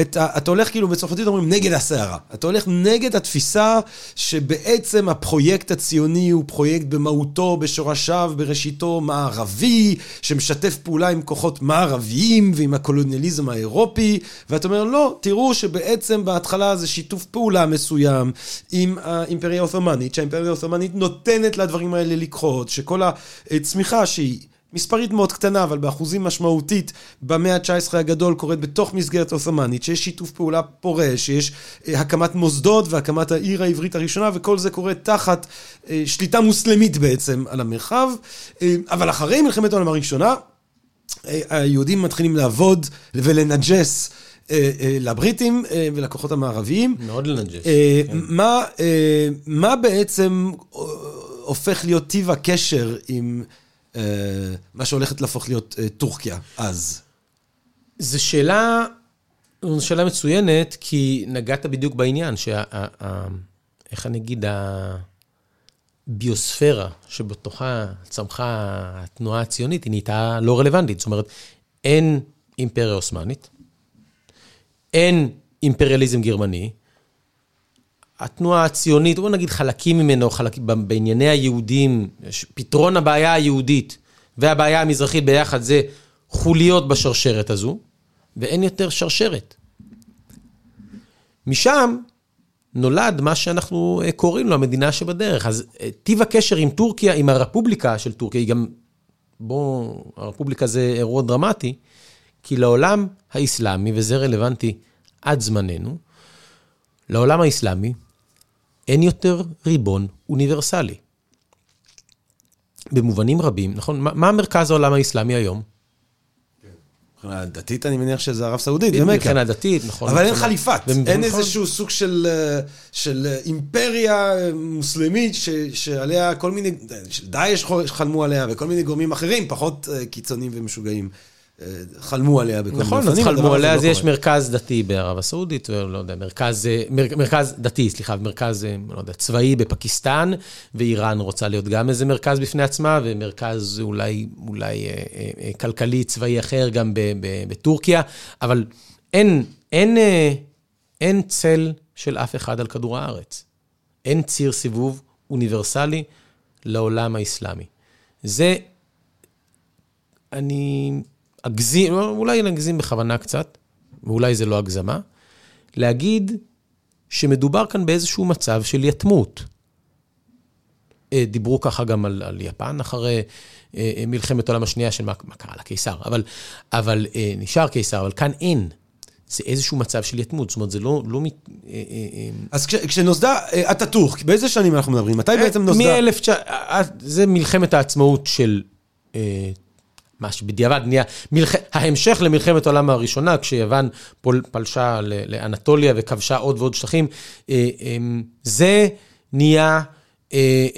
את ה... אתה הולך כאילו בצרפתית אומרים נגד הסערה. אתה הולך נגד התפיסה שבעצם הפרויקט הציוני הוא פרויקט במהותו, בשורשיו, בראשיתו מערבי, שמשתף פעולה עם כוחות מערביים ועם הקולוניאליזם האירופי, ואתה אומר לא, תראו שבעצם בהתחלה זה שיתוף פעולה מסוים עם האימפריה העות'מאנית, שהאימפריה העות'מאנית נותנת לדברים האלה לקחות, שכל הצמיחה שהיא... מספרית מאוד קטנה, אבל באחוזים משמעותית, במאה ה-19 הגדול קורית בתוך מסגרת עות'מאנית, שיש שיתוף פעולה פורה, שיש אה, הקמת מוסדות והקמת העיר העברית הראשונה, וכל זה קורה תחת אה, שליטה מוסלמית בעצם על המרחב. אה, אבל אחרי מלחמת העולם הראשונה, אה, היהודים מתחילים לעבוד ולנג'ס. לבריטים ולכוחות המערביים. מאוד לנג'ס. כן. מה, מה בעצם הופך להיות טיב הקשר עם מה שהולכת להפוך להיות אה, טורקיה אז? זו שאלה, זו שאלה מצוינת, כי נגעת בדיוק בעניין, שה... איך אני אגיד, הביוספירה שבתוכה צמחה התנועה הציונית, היא נהייתה לא רלוונטית. זאת אומרת, אין אימפריה עות'מאנית, אין אימפריאליזם גרמני, התנועה הציונית, בוא נגיד חלקים ממנו, חלק, בענייני היהודים, פתרון הבעיה היהודית והבעיה המזרחית ביחד זה חוליות בשרשרת הזו, ואין יותר שרשרת. משם נולד מה שאנחנו אה, קוראים לו המדינה שבדרך. אז אה, טיב הקשר עם טורקיה, עם הרפובליקה של טורקיה, היא גם, בואו, הרפובליקה זה אירוע דרמטי, כי לעולם האסלאמי, וזה רלוונטי עד זמננו, לעולם האסלאמי אין יותר ריבון אוניברסלי. במובנים רבים, נכון? מה, מה מרכז העולם האסלאמי היום? מבחינה דתית אני מניח שזה ערב סעודית מבחינה ומכה. דתית, נכון. אבל אין מבחינה- חליפת, אין נכון. איזשהו סוג של, אה, של אה, אימפריה אה, מוסלמית ש, שעליה כל מיני, דאעש חלמו עליה וכל מיני גורמים אחרים, פחות קיצוניים ומשוגעים, חלמו עליה בכל מיני נכון, אז אופנים, הדבר חלמו הזה עליה, לא אז יש קורה. מרכז דתי בערב הסעודית, ולא יודע, מרכז, מר- מרכז דתי, סליחה, מרכז, אה, לא יודע, צבאי בפקיסטן, ואיראן רוצה להיות גם איזה מרכז בפני עצמה, ומרכז אולי, אולי אה, אה, אה, כלכלי צבאי אחר גם ב- ב- בטורקיה, אבל אין, אין, אה, אין צל של אף אחד על כדור הארץ. אין ציר סיבוב אוניברסלי לעולם האסלאמי. זה אני אגזים, אולי נגזים בכוונה קצת, ואולי זה לא הגזמה, להגיד שמדובר כאן באיזשהו מצב של יתמות. אה, דיברו ככה גם על, על יפן אחרי אה, אה, מלחמת העולם השנייה של מה, מה קרה לקיסר, אבל, אבל נשאר קיסר, אבל כאן אין. זה איזשהו מצב של יתמות, זאת אומרת, זה לא... לא מת- אז כש, כשנוסדה אטאטורק, באיזה שנים אנחנו מדברים? מתי בעצם נוסדה? מאלף... זה מלחמת העצמאות של... מה שבדיעבד נהיה... מלח... ההמשך למלחמת העולם הראשונה, כשיוון פול... פלשה. לאנטוליה וכבשה עוד ועוד שטחים, אה, אה, זה נהיה... אה,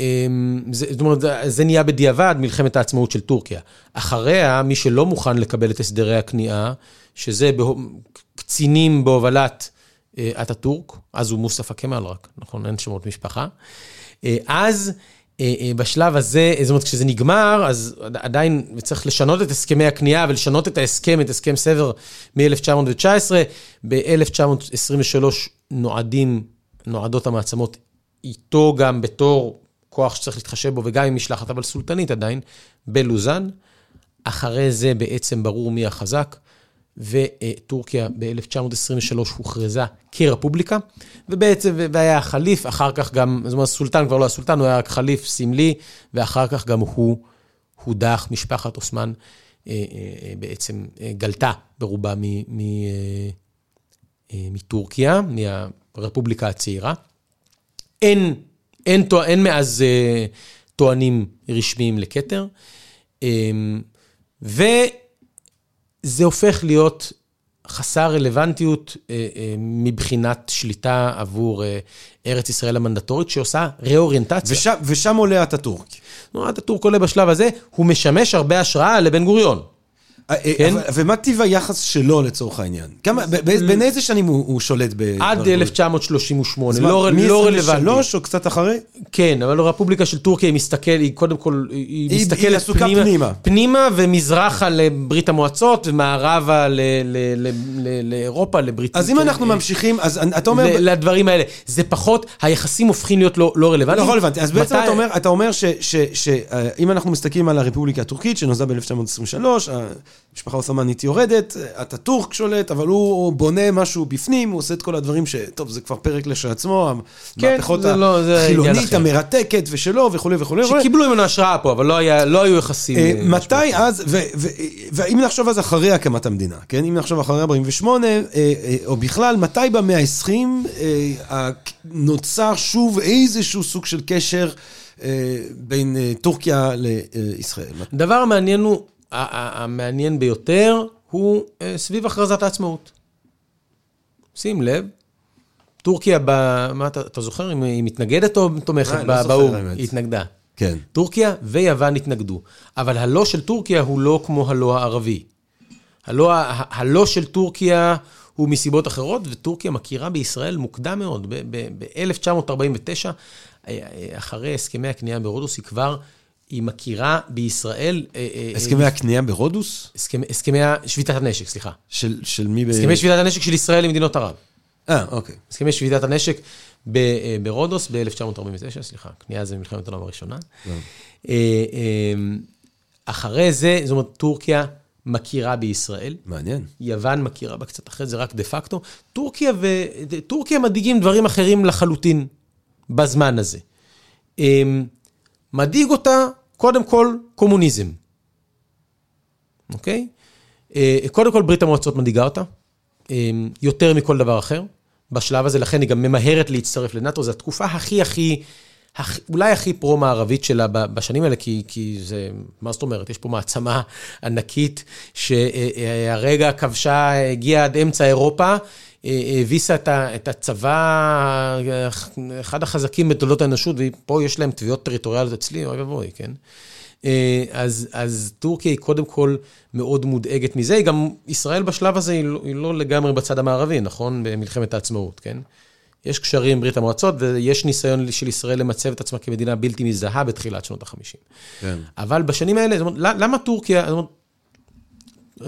זה, זאת אומרת, זה נהיה בדיעבד מלחמת העצמאות של טורקיה. אחריה, מי שלא מוכן לקבל את הסדרי הכניעה, שזה בה... קצינים בהובלת אה, אטאטורק, אז הוא מוסטפא כמאל רק, נכון? אין שמות משפחה. אז בשלב הזה, זאת אומרת, כשזה נגמר, אז עדיין צריך לשנות את הסכמי הכניעה ולשנות את ההסכם, את הסכם סבר מ-1919. ב-1923 נועדים, נועדות המעצמות איתו גם בתור כוח שצריך להתחשב בו, וגם עם משלחת, אבל סולטנית עדיין, בלוזאן. אחרי זה בעצם ברור מי החזק, וטורקיה ב-1923 הוכרזה כרפובליקה, ובעצם, והיה החליף, אחר כך גם, זאת אומרת, הסולטן כבר לא הסולטן, הוא היה רק חליף סמלי, ואחר כך גם הוא הודח, משפחת אוסמן אה, אה, בעצם אה, גלתה ברובה מטורקיה, מהרפובליקה הצעירה. אין, אין, אין מאז טוענים רשמיים לכתר. אה, וזה הופך להיות חסר רלוונטיות אה, אה, מבחינת שליטה עבור אה, ארץ ישראל המנדטורית, שעושה ראוריינטציה. ושם, ושם עולה אטאטורק. נו, אטאטורק עולה בשלב הזה, הוא משמש הרבה השראה לבן גוריון. אה, אה, כן. ומה טיב היחס שלו לצורך העניין? כמה, בין איזה שנים הוא, שולט ב... עד בגבול? 1938, אז מה, לא, לא רלוונטי. מ-23 או קצת אחרי? כן, אבל הרפובליקה של טורקיה היא מסתכל, היא קודם כל, היא, מסתכלת פנימה. פנימה ומזרחה לברית המועצות ומערבה לאירופה, לברית... אז אם אנחנו ממשיכים, אז אתה אומר... לדברים האלה. זה פחות, היחסים הופכים להיות לא, לא רלוונטיים. לא רלוונטי. אז בעצם אתה אומר שאם אנחנו מסתכלים על הרפובליקה הטורקית, שנוסדה ב-1923, המשפחה העות'מאנית יורדת, אטאטורק שולט, אבל הוא בונה משהו בפנים, הוא עושה את כל הדברים ש... טוב, זה כבר פרק לשעצמו, כן, המהפכות לא- עניין החילונית, אחר. המרתקת ושלו וכולי וכולי. שקיבלו ממנו השראה פה, אבל לא, היה, לא היו יחסים... אה, אה, מתי אז, ו- ו- ואם נחשוב אז אחרי הקמת המדינה, כן? אם נחשוב אחרי 48, אה, אה, או בכלל, מתי במאה ה-20 נוצר שוב איזשהו סוג של קשר אה, בין אה, טורקיה לישראל? הדבר המעניין הוא, המעניין ביותר, הוא אה, סביב הכרזת העצמאות. שים לב, טורקיה, ב... מה אתה, אתה זוכר אם היא מתנגדת או תומכת אה, לא באו"ם? האמת. היא התנגדה. כן. טורקיה ויוון התנגדו. אבל הלא של טורקיה הוא לא כמו הלא הערבי. הלא, הלא של טורקיה הוא מסיבות אחרות, וטורקיה מכירה בישראל מוקדם מאוד. ב-1949, אחרי הסכמי הכניעה ברודוס, היא כבר, היא מכירה בישראל... אה, אה, הסכמי הכניעה ברודוס? הסכמי, שביתת הנשק, סליחה. של, של מי? ב- הסכמי שביתת הנשק של ישראל למדינות ערב. אה, אוקיי. הסכמי שביתת הנשק ב- אה, ברודוס ב-1949, סליחה, כניעה זה מלחמת העולם הראשונה. אה, אה, אחרי זה, זאת אומרת, טורקיה מכירה בישראל. מעניין. יוון מכירה בה קצת אחרי זה, רק דה פקטו. טורקיה ו... טורקיה מדאיגים דברים אחרים לחלוטין בזמן הזה. אמ, מדאיג אותה, קודם כל, קומוניזם. אוקיי? אה, קודם כל, ברית המועצות מדאיגה אותה, אמ, יותר מכל דבר אחר. בשלב הזה, לכן היא גם ממהרת להצטרף לנאט"ו, זו התקופה הכי הכי הכ- אולי הכי פרו-מערבית שלה בשנים האלה, כי, כי זה, מה זאת אומרת, יש פה מעצמה ענקית שהרגע כבשה, הגיעה עד אמצע אירופה, אה, הביסה את הצבא, אה, אחד החזקים בתולדות האנושות, ופה יש להם תביעות טריטוריאליות אצלי, אוי ואבוי, כן? אה, אז, אז טורקיה היא קודם כל מאוד מודאגת מזה, היא גם, ישראל בשלב הזה היא לא, היא לא לגמרי בצד המערבי, נכון? במלחמת העצמאות, כן? יש קשרים עם ברית המועצות, ויש ניסיון של ישראל למצב את עצמה כמדינה בלתי מזהה בתחילת שנות ה-50. כן. אבל בשנים האלה, זאת אומרת, למה טורקיה, זאת אומרת,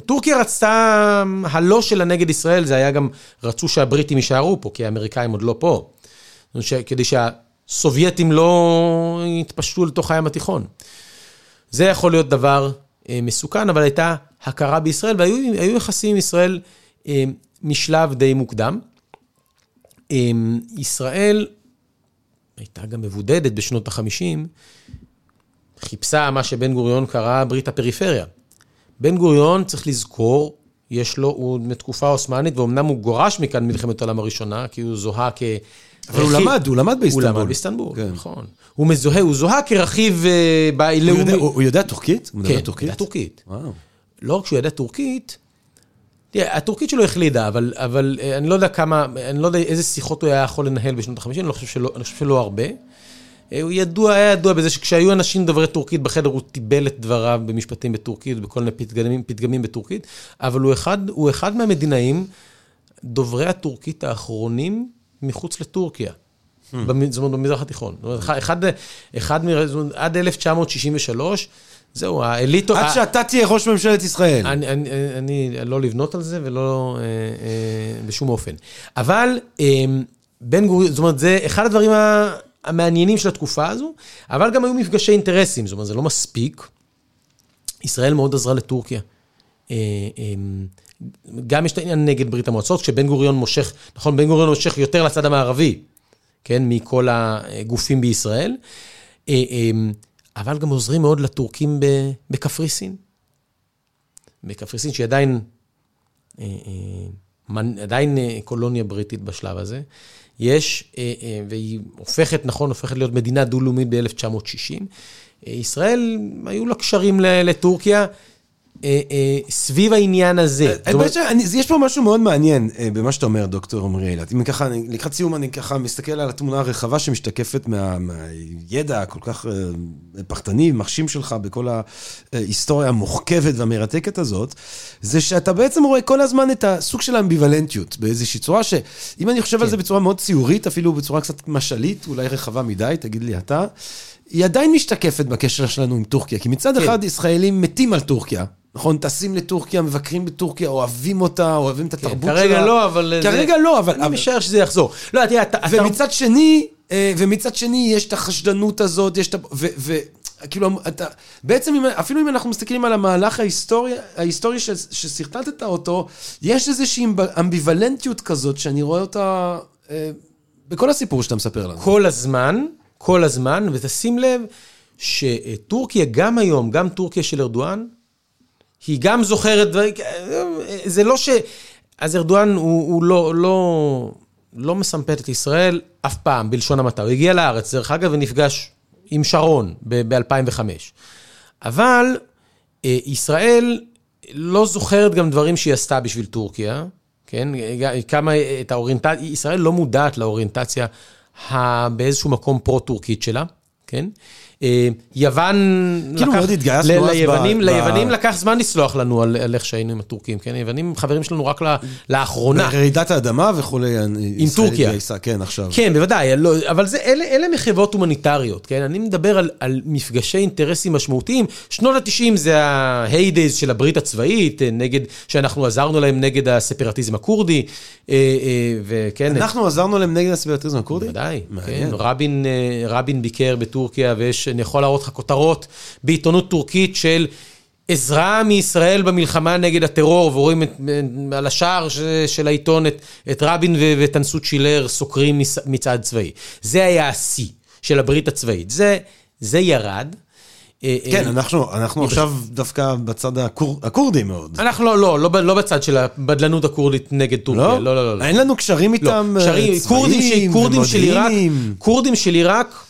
טורקיה רצתה, הלא שלה נגד ישראל, זה היה גם, רצו שהבריטים יישארו פה, כי האמריקאים עוד לא פה. ש- כדי שהסובייטים לא יתפשטו לתוך הים התיכון. זה יכול להיות דבר אה, מסוכן, אבל הייתה הכרה בישראל, והיו היו יחסים עם ישראל אה, משלב די מוקדם. אה, ישראל הייתה גם מבודדת בשנות ה-50, חיפשה מה שבן גוריון קרא ברית הפריפריה. בן גוריון, צריך לזכור, יש לו, הוא מתקופה עות'מאנית, ואומנם הוא גורש מכאן מלחמת העולם הראשונה, כי הוא זוהה כ... אבל הוא רכיב- למד, הוא למד הוא באיסטנבול. למד באיסטנבול, כן. נכון. הוא מזוהה, הוא זוהה כרכיב אה, ב- הוא יודע- לאומי. הוא הוא יודע טורקית? הוא כן, טורקית? יודע טורקית. וואו. לא רק שהוא ידע טורקית, תראה, הטורקית שלו החלידה, אבל, אבל אה, אני לא יודע כמה, אני לא יודע איזה שיחות הוא היה יכול לנהל בשנות ה-50, אני, לא חושב שלא- אני חושב שלא הרבה. אה, הוא ידוע, היה ידוע בזה שכשהיו אנשים דוברי טורקית בחדר, הוא טיבל את דבריו במשפטים בטורקית, בכל מיני פתגמים, פתגמים בטורקית, אבל הוא אחד, הוא אחד מהמדינאים, דוברי הטורקית האחרונים מחוץ לטורקיה. במ- זאת אומרת, במזרח התיכון. זאת אומרת, אחד, אחד, אחד מ... עד 1963, זהו, האליטו... עד שאתה תהיה ראש ממשלת ישראל. אני, אני, אני לא לבנות על זה ולא אה, אה, בשום אופן. אבל אה, בן גוריון, זאת אומרת, זה אחד הדברים ה- המעניינים של התקופה הזו, אבל גם היו מפגשי אינטרסים, זאת אומרת, זה לא מספיק. ישראל מאוד עזרה לטורקיה. אה, אה, גם יש את העניין נגד ברית המועצות, כשבן גוריון מושך, נכון, בן גוריון מושך יותר לצד המערבי, כן, מכל הגופים בישראל, אה, אבל גם עוזרים מאוד לטורקים בקפריסין. בקפריסין, שהיא עדיין, עדיין קולוניה בריטית בשלב הזה, יש, אה, אה, והיא הופכת, נכון, הופכת להיות מדינה דו-לאומית ב-1960. ישראל, היו לה קשרים לטורקיה. אה, אה, סביב העניין הזה. שאני- יש פה משהו מאוד מעניין אה, במה שאתה אומר, דוקטור עמרי אילת. אם ככה, לקראת סיום אני ככה מסתכל על התמונה הרחבה שמשתקפת מה- מהידע הכל כך אה, פחדני, מחשים שלך בכל ההיסטוריה המוחכבת והמרתקת הזאת, זה שאתה בעצם רואה כל הזמן את הסוג של האמביוולנטיות באיזושהי צורה, שאם אני חושב על כן. זה בצורה מאוד ציורית, אפילו בצורה קצת משלית, אולי רחבה מדי, תגיד לי אתה, היא עדיין משתקפת בקשר שלנו עם טורקיה. כי מצד כן. אחד ישראלים מתים על טורקיה. נכון, טסים לטורקיה, מבקרים בטורקיה, אוהבים אותה, אוהבים את התרבות שלה. כרגע לא, אבל... זה- כרגע לא, אבל... אני אבל- משער שזה יחזור. לא, תראה, אתה... אתה- ומצד שני, אה, ומצד שני יש את החשדנות הזאת, יש את ה... ו... ו כאילו, אתה, בעצם, אם- אפילו אם אנחנו מסתכלים על המהלך ההיסטורי, ההיסטורי ש, ששרטטת אותו, יש איזושהי אמב- אמביוולנטיות כזאת שאני רואה אותה אה, בכל הסיפור שאתה מספר לנו. כל הזמן, כל הזמן, ותשים לב שטורקיה, גם היום, גם טורקיה של ארדואן, היא גם זוכרת דברים, זה לא ש... אז ארדואן הוא, הוא לא, לא, לא מסמפת את ישראל אף פעם, בלשון המעטה. הוא הגיע לארץ, דרך אגב, ונפגש עם שרון ב-2005. אבל אה, ישראל לא זוכרת גם דברים שהיא עשתה בשביל טורקיה, כן? כמה את האוריינטציה, ישראל לא מודעת לאוריינטציה באיזשהו מקום פרו-טורקית שלה, כן? אה, יוון כאילו מאוד התגייסנו ל- אז ב- ליוונים, ב- ליוונים לקח זמן לסלוח לנו על, על איך שהיינו עם הטורקים, כן? היוונים הם חברים שלנו רק ל- לאחרונה. רעידת האדמה וכולי. עם טורקיה. כן, עכשיו. כן, בוודאי, לא, אבל זה, אלה, אלה מחוות הומניטריות, כן? אני מדבר על, על מפגשי אינטרסים משמעותיים. שנות ה-90 זה ה-heydays של הברית הצבאית, אה, נגד, שאנחנו עזרנו להם נגד הספרטיזם הכורדי, אה, אה, וכן... אנחנו עזרנו להם נגד הסביבטיזם הכורדי? בוודאי, כן. מעניין. רבין, אה, רבין ביקר בטורקיה, ויש, אני יכול להראות לך כותרות בעיתונות טורקית של עזרה מישראל במלחמה נגד הטרור, ורואים את, אה, על השער ש, של העיתון את, את רבין ו- וטנסות שילר סוקרים מצעד צבאי. זה היה השיא של הברית הצבאית. זה, זה ירד. אה, כן, אה, אנחנו, אנחנו עכשיו דווקא בצד הקור, הכורדי מאוד. אנחנו לא, לא, לא, לא בצד של הבדלנות הכורדית נגד טורקיה. לא, לא, לא. לא. אין לנו קשרים איתם לא, אה, קשרים, כורדים, של, צבאיים כורדים של עיראק. כורדים של עיראק,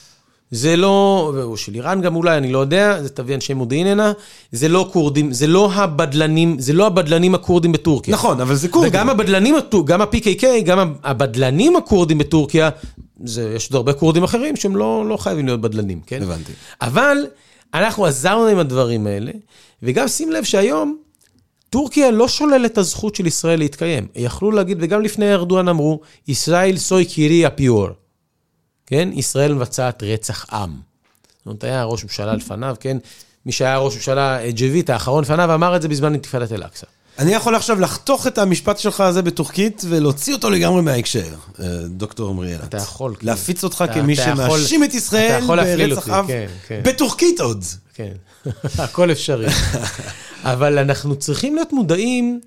זה לא, או של איראן גם אולי, אני לא יודע, זה תביא אנשי מודיעין הנה, זה לא כורדים, זה לא הבדלנים, זה לא הבדלנים הכורדים בטורקיה. נכון, אבל זה כורדים. וגם הבדלנים, גם ה-PKK, גם הבדלנים הכורדים בטורקיה, זה, יש עוד הרבה כורדים אחרים שהם לא, לא חייבים להיות בדלנים, כן? הבנתי. אבל אנחנו עזרנו עם הדברים האלה, וגם שים לב שהיום, טורקיה לא שוללת את הזכות של ישראל להתקיים. יכלו להגיד, וגם לפני ארדואן אמרו, ישראל סוי קירי הפיור. כן? ישראל מבצעת רצח עם. זאת אומרת, היה ראש ממשלה לפניו, כן? מי שהיה ראש ממשלה, אה, ג'ביט, האחרון לפניו, אמר את זה בזמן אינתיפאדת אל-אקצא. אני יכול עכשיו לחתוך את המשפט שלך הזה בטורקית ולהוציא אותו לגמרי מההקשר, אה, דוקטור עמרי. אתה יכול, כן. להפיץ אותך כמי שמאשים את ישראל ברצח עם, כן, כן. בטורקית עוד. כן, הכל אפשרי. אבל אנחנו צריכים להיות מודעים,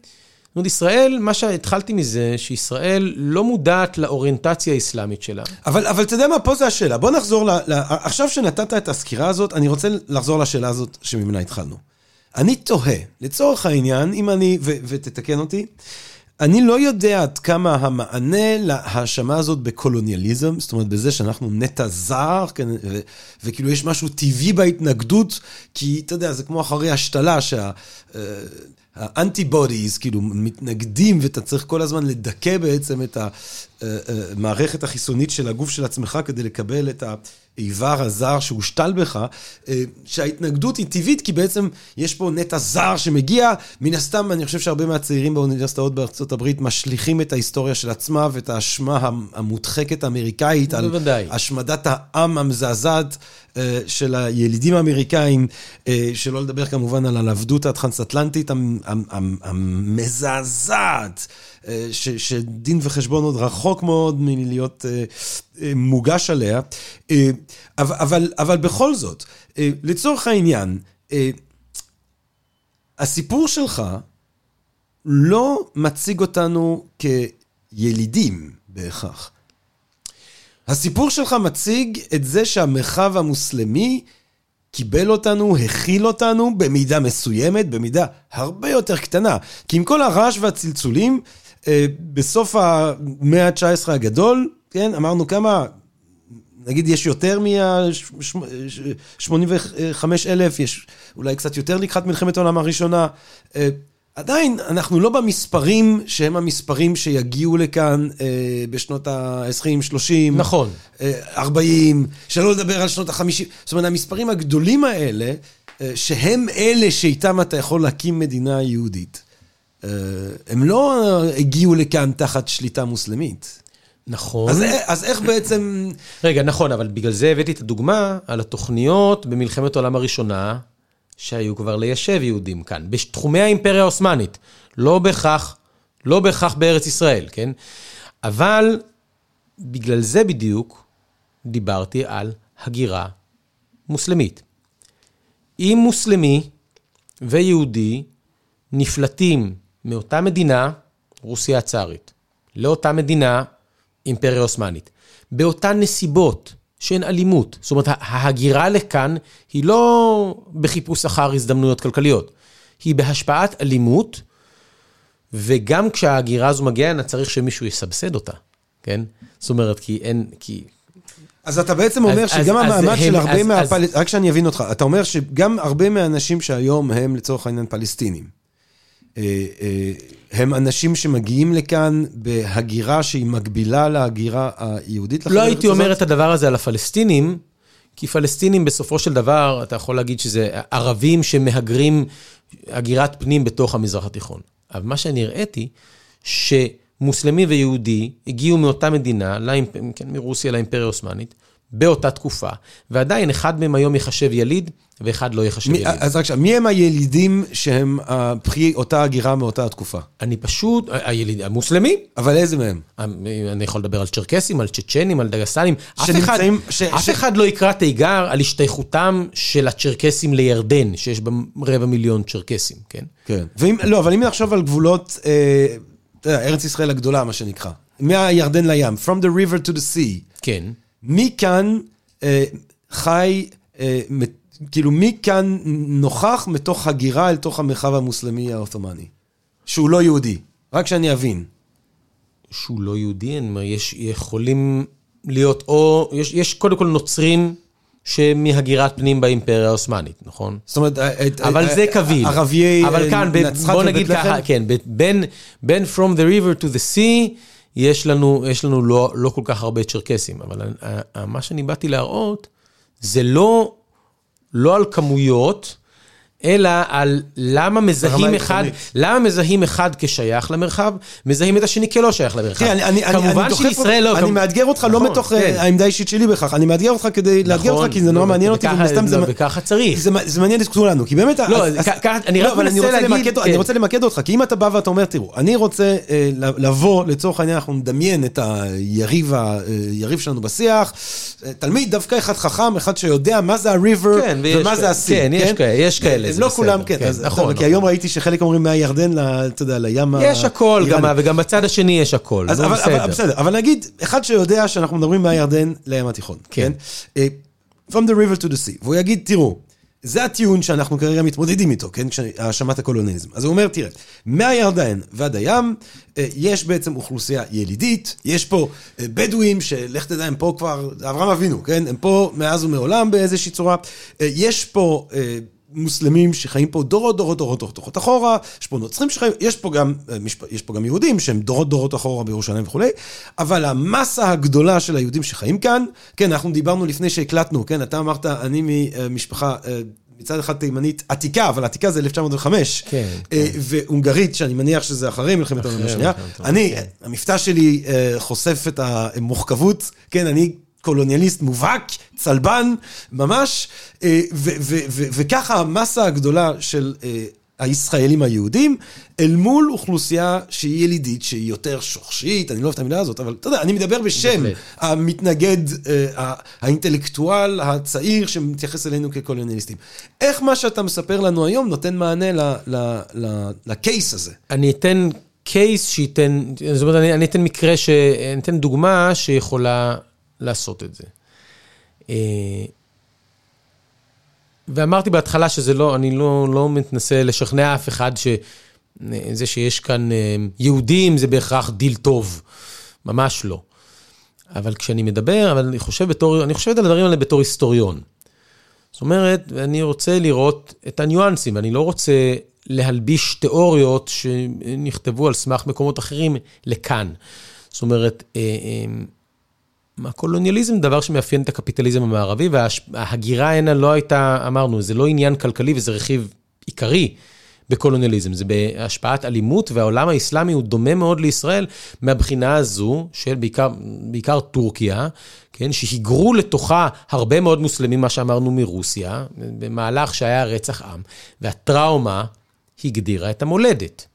זאת אומרת, ישראל, מה שהתחלתי מזה, שישראל לא מודעת לאוריינטציה האסלאמית שלה. אבל, אתה יודע מה, פה זה השאלה. בוא נחזור ל... ל עכשיו שנתת את הסקירה הזאת, אני רוצה לחזור לשאלה הזאת שממנה התחלנו. אני תוהה, לצורך העניין, אם אני, ו, ותתקן אותי, אני לא יודע עד כמה המענה להאשמה הזאת בקולוניאליזם, זאת אומרת, בזה שאנחנו נטע זר, כן, ו, וכאילו יש משהו טבעי בהתנגדות, כי אתה יודע, זה כמו אחרי השתלה, שה... אה, האנטיבודיז, כאילו, מתנגדים, ואתה צריך כל הזמן לדכא בעצם את המערכת החיסונית של הגוף של עצמך כדי לקבל את האיבר הזר שהושתל בך, אה, שההתנגדות היא טבעית, כי בעצם יש פה נטע זר שמגיע, מן הסתם, אני חושב שהרבה מהצעירים באוניברסיטאות בארצות הברית משליכים את ההיסטוריה של עצמה ואת האשמה המודחקת האמריקאית על בוודאי. השמדת העם המזעזעת אה, של הילידים האמריקאים, אה, שלא לדבר כמובן על המ- המ- המזעזעת, אה, שדין וחשבון עוד רחוק מאוד מלהיות מוגש עליה. אה, אבל, אבל, בכל זאת, אה, לצורך העניין, אה, הסיפור שלך לא מציג אותנו כילידים בהכרח. הסיפור שלך מציג את זה שהמרחב המוסלמי קיבל אותנו, הכיל אותנו במידה מסוימת, במידה הרבה יותר קטנה. כי עם כל הרעש והצלצולים, אה, בסוף המאה ה-19 הגדול, כן, אמרנו כמה, נגיד יש יותר מה-85 אלף, יש אולי קצת יותר לקראת מלחמת העולם הראשונה. אה, עדיין, אנחנו לא במספרים שהם המספרים שיגיעו לכאן אה, בשנות ה-20, 30. נכון. אה, 40, שלא לדבר על שנות ה-50. זאת אומרת, המספרים הגדולים האלה, אה, שהם אלה שאיתם אתה יכול להקים מדינה יהודית, אה, הם לא הגיעו לכאן תחת שליטה מוסלמית. נכון. אז, אז איך בעצם... רגע, נכון, אבל בגלל זה הבאתי את הדוגמה על התוכניות במלחמת העולם הראשונה, שהיו כבר ליישב יהודים כאן, בתחומי האימפריה העות'מאנית. לא בהכרח, לא בהכרח בארץ ישראל, כן? אבל בגלל זה בדיוק דיברתי על הגירה מוסלמית. אם מוסלמי ויהודי נפלטים מאותה מדינה, רוסיה הצארית, לאותה מדינה, אימפריה עות'מאנית, באותן נסיבות שאין אלימות. זאת אומרת, ההגירה לכאן היא לא בחיפוש אחר הזדמנויות כלכליות, היא בהשפעת אלימות, וגם כשההגירה הזו מגיעה הנה, צריך שמישהו יסבסד אותה, כן? זאת אומרת, כי אין, כי אז אתה בעצם אומר אז- שגם אז- אז המעמד הם- של הרבה אז- מהפלסטינים, רק שאני אבין אותך, אתה אומר שגם הרבה מהאנשים שהיום הם לצורך העניין פלסטינים, הם אנשים שמגיעים לכאן בהגירה שהיא מקבילה להגירה היהודית לא הייתי? אומר את הדבר הזה על הפלסטינים, כי פלסטינים בסופו של דבר, אתה יכול להגיד שזה ערבים שמהגרים הגירת פנים בתוך המזרח התיכון. אבל מה שאני הראיתי, שמוסלמי ויהודי הגיעו מאותה מדינה, לאימפ... כן, מרוסיה לאימפריה העות'מאנית, באותה תקופה, ועדיין אחד מהם היום ייחשב יליד, ואחד לא ייחשב מי, יליד. אז רק עכשיו, מי הם הילידים שהם אה, פרי אותה הגירה מאותה התקופה? אני פשוט, היליד, המוסלמי, אבל איזה מהם? אני יכול לדבר על צ'רקסים, על צ'צ'נים, על דגסנים. אף, אחד, שנמצאים- ש- אף ש- אחד לא יקרא תיגר על השתייכותם של הצ'רקסים לירדן, שיש בה רבע מיליון צ'רקסים, כן? כן. ואם, לא, אבל אם נחשוב על גבולות, אה, אתה יודע, ארץ ישראל הגדולה, מה שנקרא. מהירדן לים, From the river to the sea. כן. מי כאן אה, חי, אה, מ- כאילו מי כאן נוכח מתוך הגירה אל תוך המרחב המוסלמי העות'מאני? שהוא לא יהודי. רק שאני אבין. שהוא לא יהודי, אני אומר, יש יכולים להיות או, יש, יש קודם כל נוצרים שמהגירת פנים באימפריה העות'מאנית, נכון? זאת אומרת, את- אבל את- זה קביל. ערביי אבל כאן, ב- נצרת בוא נגיד ובית לחם? ככה, כן, בין From the River to the Sea, יש לנו, יש לנו לא, לא כל כך הרבה צ'רקסים, אבל מה שאני באתי להראות, זה לא, לא על כמויות, אלא על למה מזהים אחד. למה מזהים אחד כשייך למרחב, מזהים את השני כלא שייך למרחב. כמובן שישראל לא... אני מאתגר אותך לא נכון, מתוך כן. אה, העמדה האישית שלי בכך, אני מאתגר אותך כדי לאתגר נכון, אותך, כי זה נורא לא, מעניין אותי, וככה-. לא, צריך. זה, מעניין את כולנו, כי באמת... לא, אני רק לא, אני מנסה רוצה להגיד, למקד, כן. אני רוצה למקד אותך, כי אם אתה בא ואתה אומר, תראו, אני רוצה אה, לבוא, לצורך העניין, אנחנו נדמיין את היריב, אה, שלנו בשיח, תלמיד דווקא אחד חכם, אחד שיודע מה זה ה-river כן, ומה. זה ה-sea. כן, יש כאלה, זה לא בסדר, כולם, כן, כן, אז- נכון, כי נכון. היום ראיתי שחלק אומרים מהירדן, אתה יודע, לים ה... יש הכל, גם. וגם בצד השני יש הכל. אז אבל, בסדר. אבל, בסדר, אבל נגיד, אחד שיודע שאנחנו מדברים מהירדן לים התיכון, כן. כן? אה, From the river to the sea, והוא יגיד, תראו, זה הטיעון שאנחנו כרגע מתמודדים איתו, כן? האשמת הקולוניאליזם. אז הוא אומר, תראה, מהירדן ועד הים, אה, יש בעצם אוכלוסייה ילידית, יש פה אה, בדואים, שלך תדע, הם פה כבר, אברהם אבינו, כן? הם פה מאז ומעולם באיזושהי צורה. יש פה... מוסלמים שחיים פה דורות, דורות, דורות, דורות, דורות אחורה, יש פה נוצרים שחיים, יש פה גם, אה, יש פה גם יהודים שהם דורות, דורות אחורה בירושלים וכולי, אבל המסה הגדולה של היהודים שחיים כאן, כן, אנחנו דיברנו לפני שהקלטנו, כן, אתה אמרת, אני ממשפחה... אה, מצד אחד תימנית עתיקה, אבל עתיקה זה 1905. כן, אה, והונגרית, שאני מניח שזה אחרי מלחמת העולם השנייה. אני, כן. המבטא שלי אה, חושף את המוחכבות, כן, אני קולוניאליסט מובהק, צלבן, ממש, אה, וככה המסה הגדולה של אה, הישראלים היהודים, אל מול אוכלוסייה שהיא ילידית, שהיא יותר שורשית, אני לא אוהב את המילה הזאת, אבל אתה יודע, אני מדבר בשם. המתנגד, אה, האינטלקטואל הצעיר שמתייחס אלינו כקולוניאליסטים. איך מה שאתה מספר לנו היום נותן מענה לקייס הזה? אני אתן קייס שייתן, זאת אומרת, אני, אני אתן מקרה, ש... אני אתן דוגמה שיכולה לעשות את זה. אה, ואמרתי בהתחלה שזה לא, אני לא, לא מנסה לשכנע אף אחד שזה שיש כאן אה, יהודים זה בהכרח דיל טוב. ממש לא. אבל כשאני מדבר, אבל אני חושב בתור, אני חושב על הדברים האלה בתור היסטוריון. זאת אומרת, אני רוצה לראות את הניואנסים, אני לא רוצה להלביש תיאוריות שנכתבו על סמך מקומות אחרים לכאן. זאת אומרת, אה, הקולוניאליזם דבר שמאפיין את הקפיטליזם המערבי, וההגירה הנה לא הייתה, אמרנו, זה לא עניין כלכלי וזה רכיב עיקרי בקולוניאליזם, זה בהשפעת אלימות, והעולם האסלאמי הוא דומה מאוד לישראל מהבחינה הזו של בעיקר, בעיקר טורקיה, כן, שהיגרו לתוכה הרבה מאוד מוסלמים, מה שאמרנו מרוסיה, במהלך שהיה רצח עם, והטראומה הגדירה את המולדת.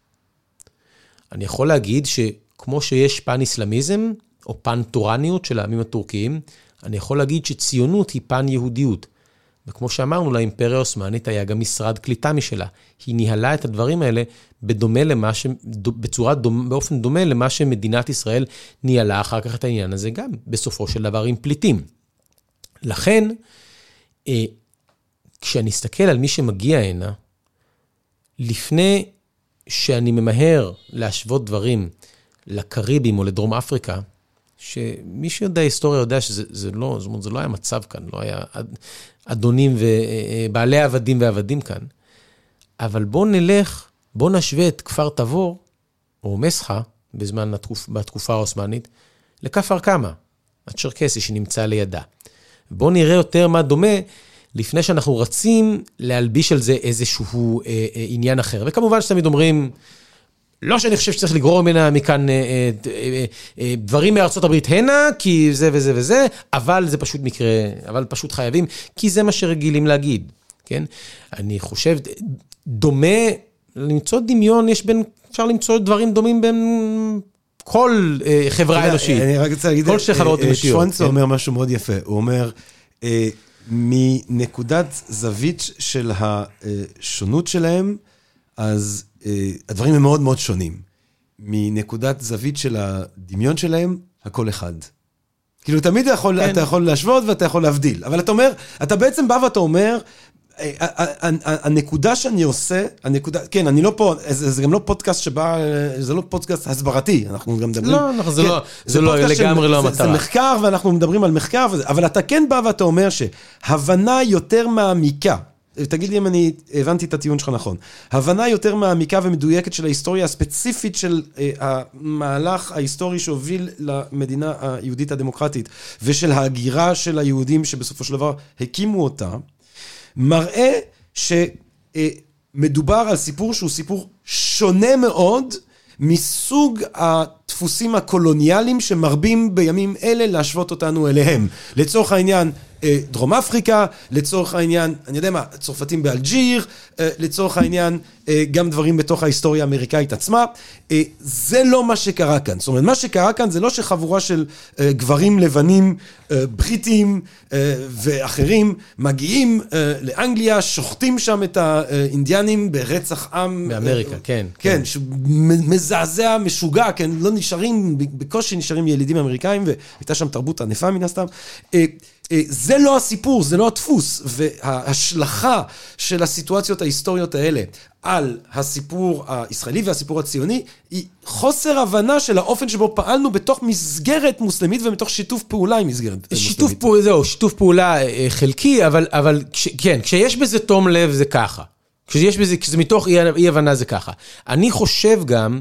אני יכול להגיד שכמו שיש פן אסלאמיזם, או פן טורניות של העמים הטורקיים, אני יכול להגיד שציונות היא פן יהודיות. וכמו שאמרנו, לאימפריה העות'מאנית היה גם משרד קליטה משלה. היא ניהלה את הדברים האלה בדומה למה ש... בצורה דומה, באופן דומה למה שמדינת ישראל ניהלה אחר כך את העניין הזה, גם בסופו של דבר עם פליטים. לכן, אה, כשאני אסתכל על מי שמגיע הנה, לפני שאני ממהר להשוות דברים לקריבים או לדרום אפריקה, שמי שיודע היסטוריה יודע שזה זה לא, זאת אומרת, זה לא היה מצב כאן, לא היה אדונים ובעלי עבדים ועבדים כאן. אבל בואו נלך, בואו נשווה את כפר תבור, או מסחה, בזמן, התקופ, בתקופה העות'מאנית, לכפר קמא, הצ'רקסי שנמצא לידה. בואו נראה יותר מה דומה, לפני שאנחנו רצים להלביש על זה איזשהו אה, אה, עניין אחר. וכמובן שתמיד אומרים, לא שאני חושב שצריך לגרור ממנה מכאן אה, אה, אה, דברים מארצות הברית הנה, כי זה וזה וזה, אבל זה פשוט מקרה, אבל פשוט חייבים, כי זה מה שרגילים להגיד, כן? אני חושב, דומה, למצוא דמיון, יש בין, אפשר למצוא דברים דומים בין כל אה, חברה אנושית. אני רק רוצה להגיד, כל שתי חברות אנושיות. שוונצו כן. אומר משהו מאוד יפה, הוא אומר, אה, מנקודת זווית של השונות שלהם, אז אה, הדברים הם מאוד מאוד שונים. מנקודת זווית של הדמיון שלהם, הכל אחד. כאילו, תמיד אתה יכול, כן. אתה יכול להשוות ואתה יכול להבדיל. אבל אתה אומר, אתה בעצם בא ואתה אומר, אה, ה- ה- ה- הנקודה שאני עושה, הנקודה, כן, אני לא פה, זה, זה גם לא פודקאסט שבא, אה, זה לא פודקאסט הסברתי, אנחנו גם מדברים... לא, אנחנו- זה כן, לא- זה לא- פודקאסט של- לגמרי לא זה- המטרה. זה מחקר ואנחנו מדברים על מחקר, אבל אתה כן בא ואתה אומר שהבנה יותר מעמיקה, תגיד לי אם אני הבנתי את הטיעון שלך נכון, הבנה יותר מעמיקה ומדויקת של ההיסטוריה הספציפית של אה, המהלך ההיסטורי שהוביל למדינה היהודית הדמוקרטית, ושל ההגירה של היהודים שבסופו של דבר הקימו אותה, מראה שמדובר על סיפור שהוא סיפור שונה מאוד מסוג הדפוסים הקולוניאליים שמרבים בימים אלה להשוות אותנו אליהם. לצורך העניין, אה, דרום אפריקה, לצורך העניין, אני יודע מה, צרפתים באלג'יר, אה, לצורך העניין, אה, גם דברים בתוך ההיסטוריה האמריקאית עצמה. אה, זה לא מה שקרה כאן. זאת אומרת, מה שקרה כאן זה לא שחבורה של גברים לבנים, בריטים ואחרים, מגיעים לאנגליה, שוחטים שם את האינדיאנים ברצח עם. באמריקה, אה, כן, כן, מזעזע, משוגע, כן, לא נשארים, בקושי נשארים ילידים אמריקאים, והייתה שם תרבות ענפה מן הסתם. אה, זה לא הסיפור, זה לא הדפוס, וההשלכה של הסיטואציות ההיסטוריות האלה על הסיפור הישראלי והסיפור הציוני, היא חוסר הבנה של האופן שבו פעלנו בתוך מסגרת מוסלמית ומתוך שיתוף פעולה עם מסגרת אה, מוסלמית. שיתוף פעולה, זהו, שיתוף פעולה אה, חלקי, אבל, אבל כש, כן, כשיש בזה תום לב זה ככה. כשיש בזה, כשזה מתוך אי הבנה זה ככה. אני חושב גם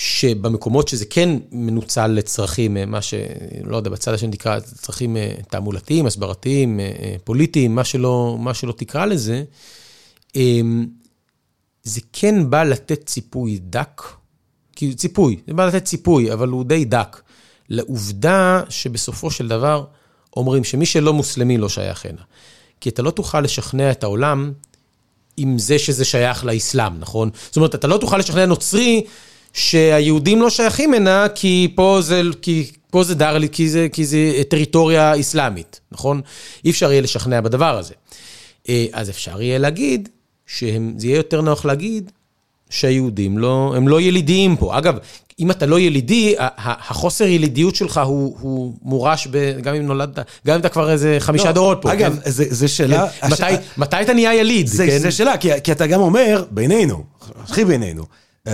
שבמקומות שזה כן מנוצל לצרכים, אה, מה ש... לא יודע, בצד השני נקרא צרכים אה, תעמולתיים, הסברתיים, אה, פוליטיים, מה שלא, מה שלא תקרא לזה, אה, זה כן בא לתת ציפוי דק, כי ציפוי, זה בא לתת ציפוי, אבל הוא די דק, לעובדה שבסופו של דבר אומרים שמי שלא מוסלמי לא שייך הנה. כי אתה לא תוכל לשכנע את העולם עם זה שזה שייך לאסלאם, נכון? זאת אומרת, אתה לא תוכל לשכנע נוצרי שהיהודים לא שייכים הנה, כי פה זה, כי פה זה דר, כי זה, כי זה טריטוריה אסלאמית, נכון? אי אפשר יהיה לשכנע בדבר הזה. אה, אז אפשר יהיה להגיד, שזה יהיה יותר נוח להגיד שהיהודים לא, הם לא ילידיים פה. אגב, אם אתה לא ילידי, החוסר ילידיות שלך הוא, הוא מורש, ב, גם אם נולדת, גם אם אתה כבר איזה חמישה לא, דורות פה. אגב, כן? זה, זה שאלה... כן. מתי, מתי אתה נהיה יליד? זה, כן? שאלה, כי, כי אתה גם אומר, בינינו, הכי בינינו,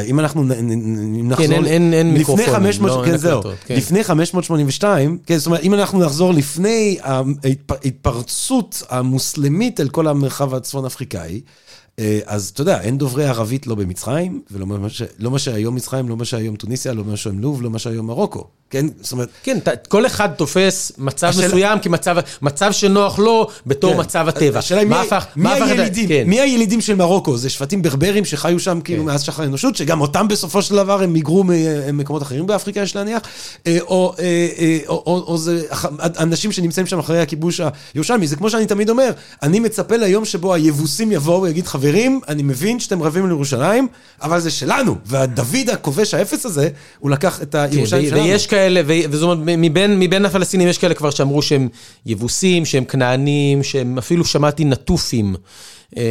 אם אנחנו נחזור... אין- אין- אין לפני מיקרופונים, 500, לא, כן, אין זהו. כן. לפני 582, כן, זאת אומרת, אם אנחנו נחזור לפני ההתפרצות המוסלמית אל כל המרחב הצפון אפריקאי, אה, אז אתה יודע, אין דוברי ערבית לא במצרים, ולא מה, ש... לא מה שהיום מצרים, לא מה שהיום טוניסיה, לא מה שהיום לוב, לא מה שהיום מרוקו, כן? זאת אומרת... כן, ת- כל אחד תופס מצב מסוים כמצב מצב שנוח לו בתור כן. מצב הטבע. השאלה היא מי, הפך- מי ה- הילידים, כן. מי הילידים של מרוקו? זה שבטים ברברים שחיו שם כאילו כן. מאז שחר האנושות, שגם אותם בסופו של דבר הם היגרו ממקומות אחרים באפריקה, יש להניח, אה, או, אה, אה, או, או, או זה אנשים שנמצאים שם אחרי הכיבוש הירושלמי. זה כמו שאני תמיד אומר, אני מצפה ליום שבו היבוסים יבואו ויגיד, חברים, אני מבין שאתם רבים על ירושלים, אבל זה שלנו. והדוד הכובש האפס הזה, הוא לקח את כן, הירושלים שלנו. ויש כאלה, וזאת אומרת, מבין, מבין הפלסטינים יש כאלה כבר שאמרו שהם יבוסים, שהם כנענים, שהם אפילו שמעתי נטופים. אה,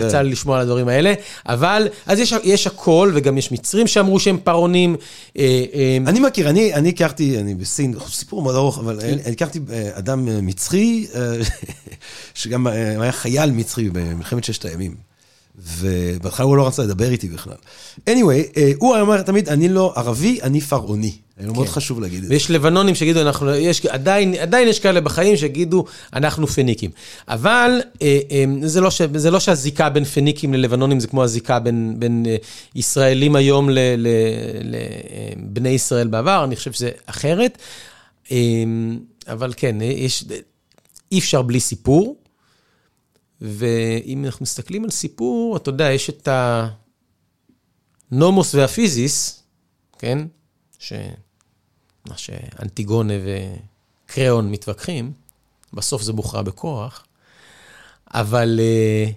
כן. יצא לי לשמוע על הדברים האלה, אבל, אז יש, יש הכל, וגם יש מצרים שאמרו שהם פרעונים. אה, אה, אני מכיר, אני, אני הכרתי, אני בסין, סיפור מאוד ארוך, אבל כן. אני הכרתי אדם מצרי, שגם היה חייל מצרי במלחמת ששת הימים. ובהתחלה הוא לא רצה לדבר איתי בכלל. anyway, הוא אומר תמיד, אני לא ערבי, אני פרעוני. היה מאוד חשוב להגיד את זה. ויש לבנונים שיגידו, אנחנו, יש, עדיין, עדיין יש כאלה בחיים שיגידו, אנחנו פניקים. אבל אה, אה, זה, לא ש, זה לא שהזיקה בין פניקים ללבנונים זה כמו הזיקה בין, בין אה, ישראלים היום לבני ישראל בעבר, אני חושב שזה אחרת. אה, אבל כן, יש, אי אפשר בלי סיפור. ואם אנחנו מסתכלים על סיפור, אתה יודע, יש את הנומוס והפיזיס, כן? ש... מה שאנטיגונה וקריאון מתווכחים, בסוף זה מוכרע בכוח, אבל אה,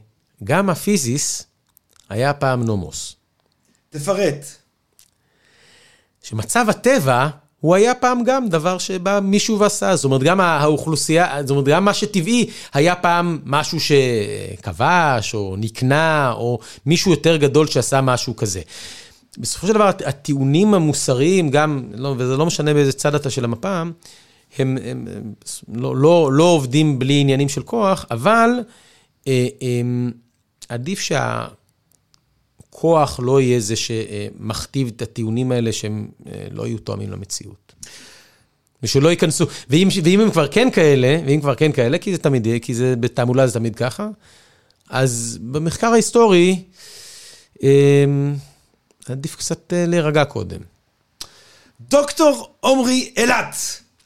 גם הפיזיס היה פעם נומוס. תפרט. שמצב הטבע, הוא היה פעם גם דבר שבא מישהו ועשה, זאת אומרת, גם האוכלוסייה, זאת אומרת, גם מה שטבעי היה פעם משהו שכבש, או נקנה, או מישהו יותר גדול שעשה משהו כזה. בסופו של דבר, הטיעונים המוסריים, גם, לא, וזה לא משנה באיזה צד אתה של המפה, הם, הם, הם לא, לא, לא עובדים בלי עניינים של כוח, אבל אה, אמ, עדיף שהכוח לא יהיה זה שמכתיב את הטיעונים האלה שהם אה, לא יהיו תואמים למציאות. ושלא ייכנסו, ואם, ואם הם כבר כן כאלה, ואם כבר כן כאלה, כי זה תמיד יהיה, כי זה בתעמולה זה תמיד ככה, אז במחקר ההיסטורי, אמ, עדיף קצת אה, להירגע קודם. דוקטור עמרי אילת,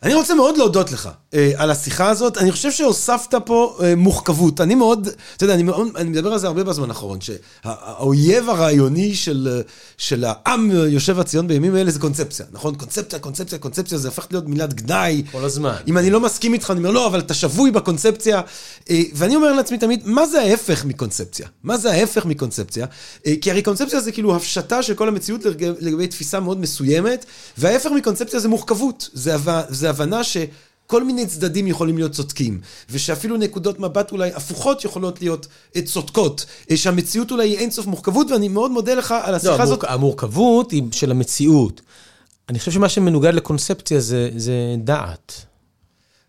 אני רוצה מאוד להודות לך אה, על השיחה הזאת. אני חושב שהוספת פה אה, מוחכבות. אני מאוד, אתה יודע, אני, מאוד, אני מדבר על זה הרבה בזמן האחרון, שהאויב הרעיוני של, אה, של העם יושב הציון בימים האלה זה קונספציה, נכון? קונספציה, קונספציה, קונספציה, זה הפך להיות מילת גנאי. כל הזמן. אם אני לא מסכים איתך, אני אומר, לא, אבל אתה שבוי בקונספציה. אה, ואני אומר לעצמי תמיד, מה זה ההפך מקונספציה? מה זה ההפך מקונספציה? אה, כי הרי קונספציה זה כאילו הפשטה של כל המציאות לגבי, לגבי תפיסה מאוד מסוימת, וההפך מקונספציה זה מורכבות. זה, זה הבנה ש... כל מיני צדדים יכולים להיות צודקים, ושאפילו נקודות מבט אולי הפוכות יכולות להיות אה, צודקות, אה, שהמציאות אולי היא אינסוף מורכבות, ואני מאוד מודה לך על השיחה לא, הזאת. המורכבות היא של המציאות. אני חושב שמה שמנוגד לקונספציה זה, זה דעת.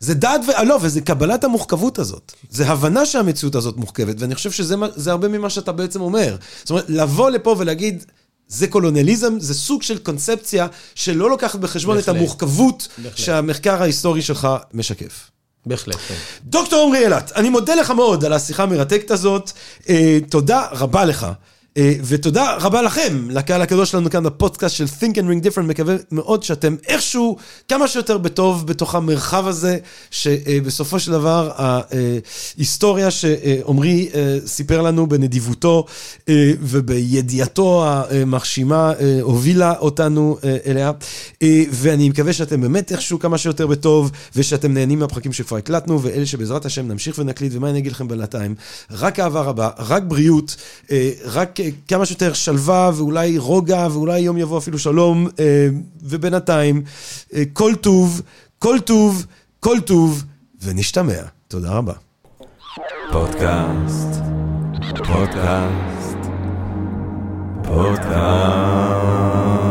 זה דעת, ו... לא, וזה קבלת המורכבות הזאת. זה הבנה שהמציאות הזאת מורכבת, ואני חושב שזה הרבה ממה שאתה בעצם אומר. זאת אומרת, לבוא לפה ולהגיד, זה קולוניאליזם, זה סוג של קונספציה שלא לוקחת בחשבון בהחלט. את המורכבות בהחלט. שהמחקר ההיסטורי שלך משקף. בהחלט, כן. דוקטור עמרי אילת, אני מודה לך מאוד על השיחה המרתקת הזאת. אה, תודה רבה לך. אה, ותודה רבה לכם, לקהל הקדוש שלנו כאן בפודקאסט של Think and Ring Different, מקווה מאוד שאתם איכשהו כמה שיותר בטוב בתוך המרחב הזה, שבסופו של דבר ההיסטוריה שעמרי אה, סיפר לנו בנדיבותו אה, ובידיעתו המרשימה הובילה אותנו אליה, ואני מקווה שאתם באמת איכשהו כמה שיותר בטוב, ושאתם נהנים מהפרקים שכבר הקלטנו, ואלה שבעזרת השם נמשיך ונקליט, ומה אני אגיד לכם בינתיים? רק אהבה רבה, רק בריאות, רק... כמה שיותר שלווה ואולי רוגע ואולי יום יבוא אפילו שלום, אה, ובינתיים אה, כל טוב, כל טוב, כל טוב, ונשתמע. תודה רבה. פודקאסט, פודקאסט, פודקאסט.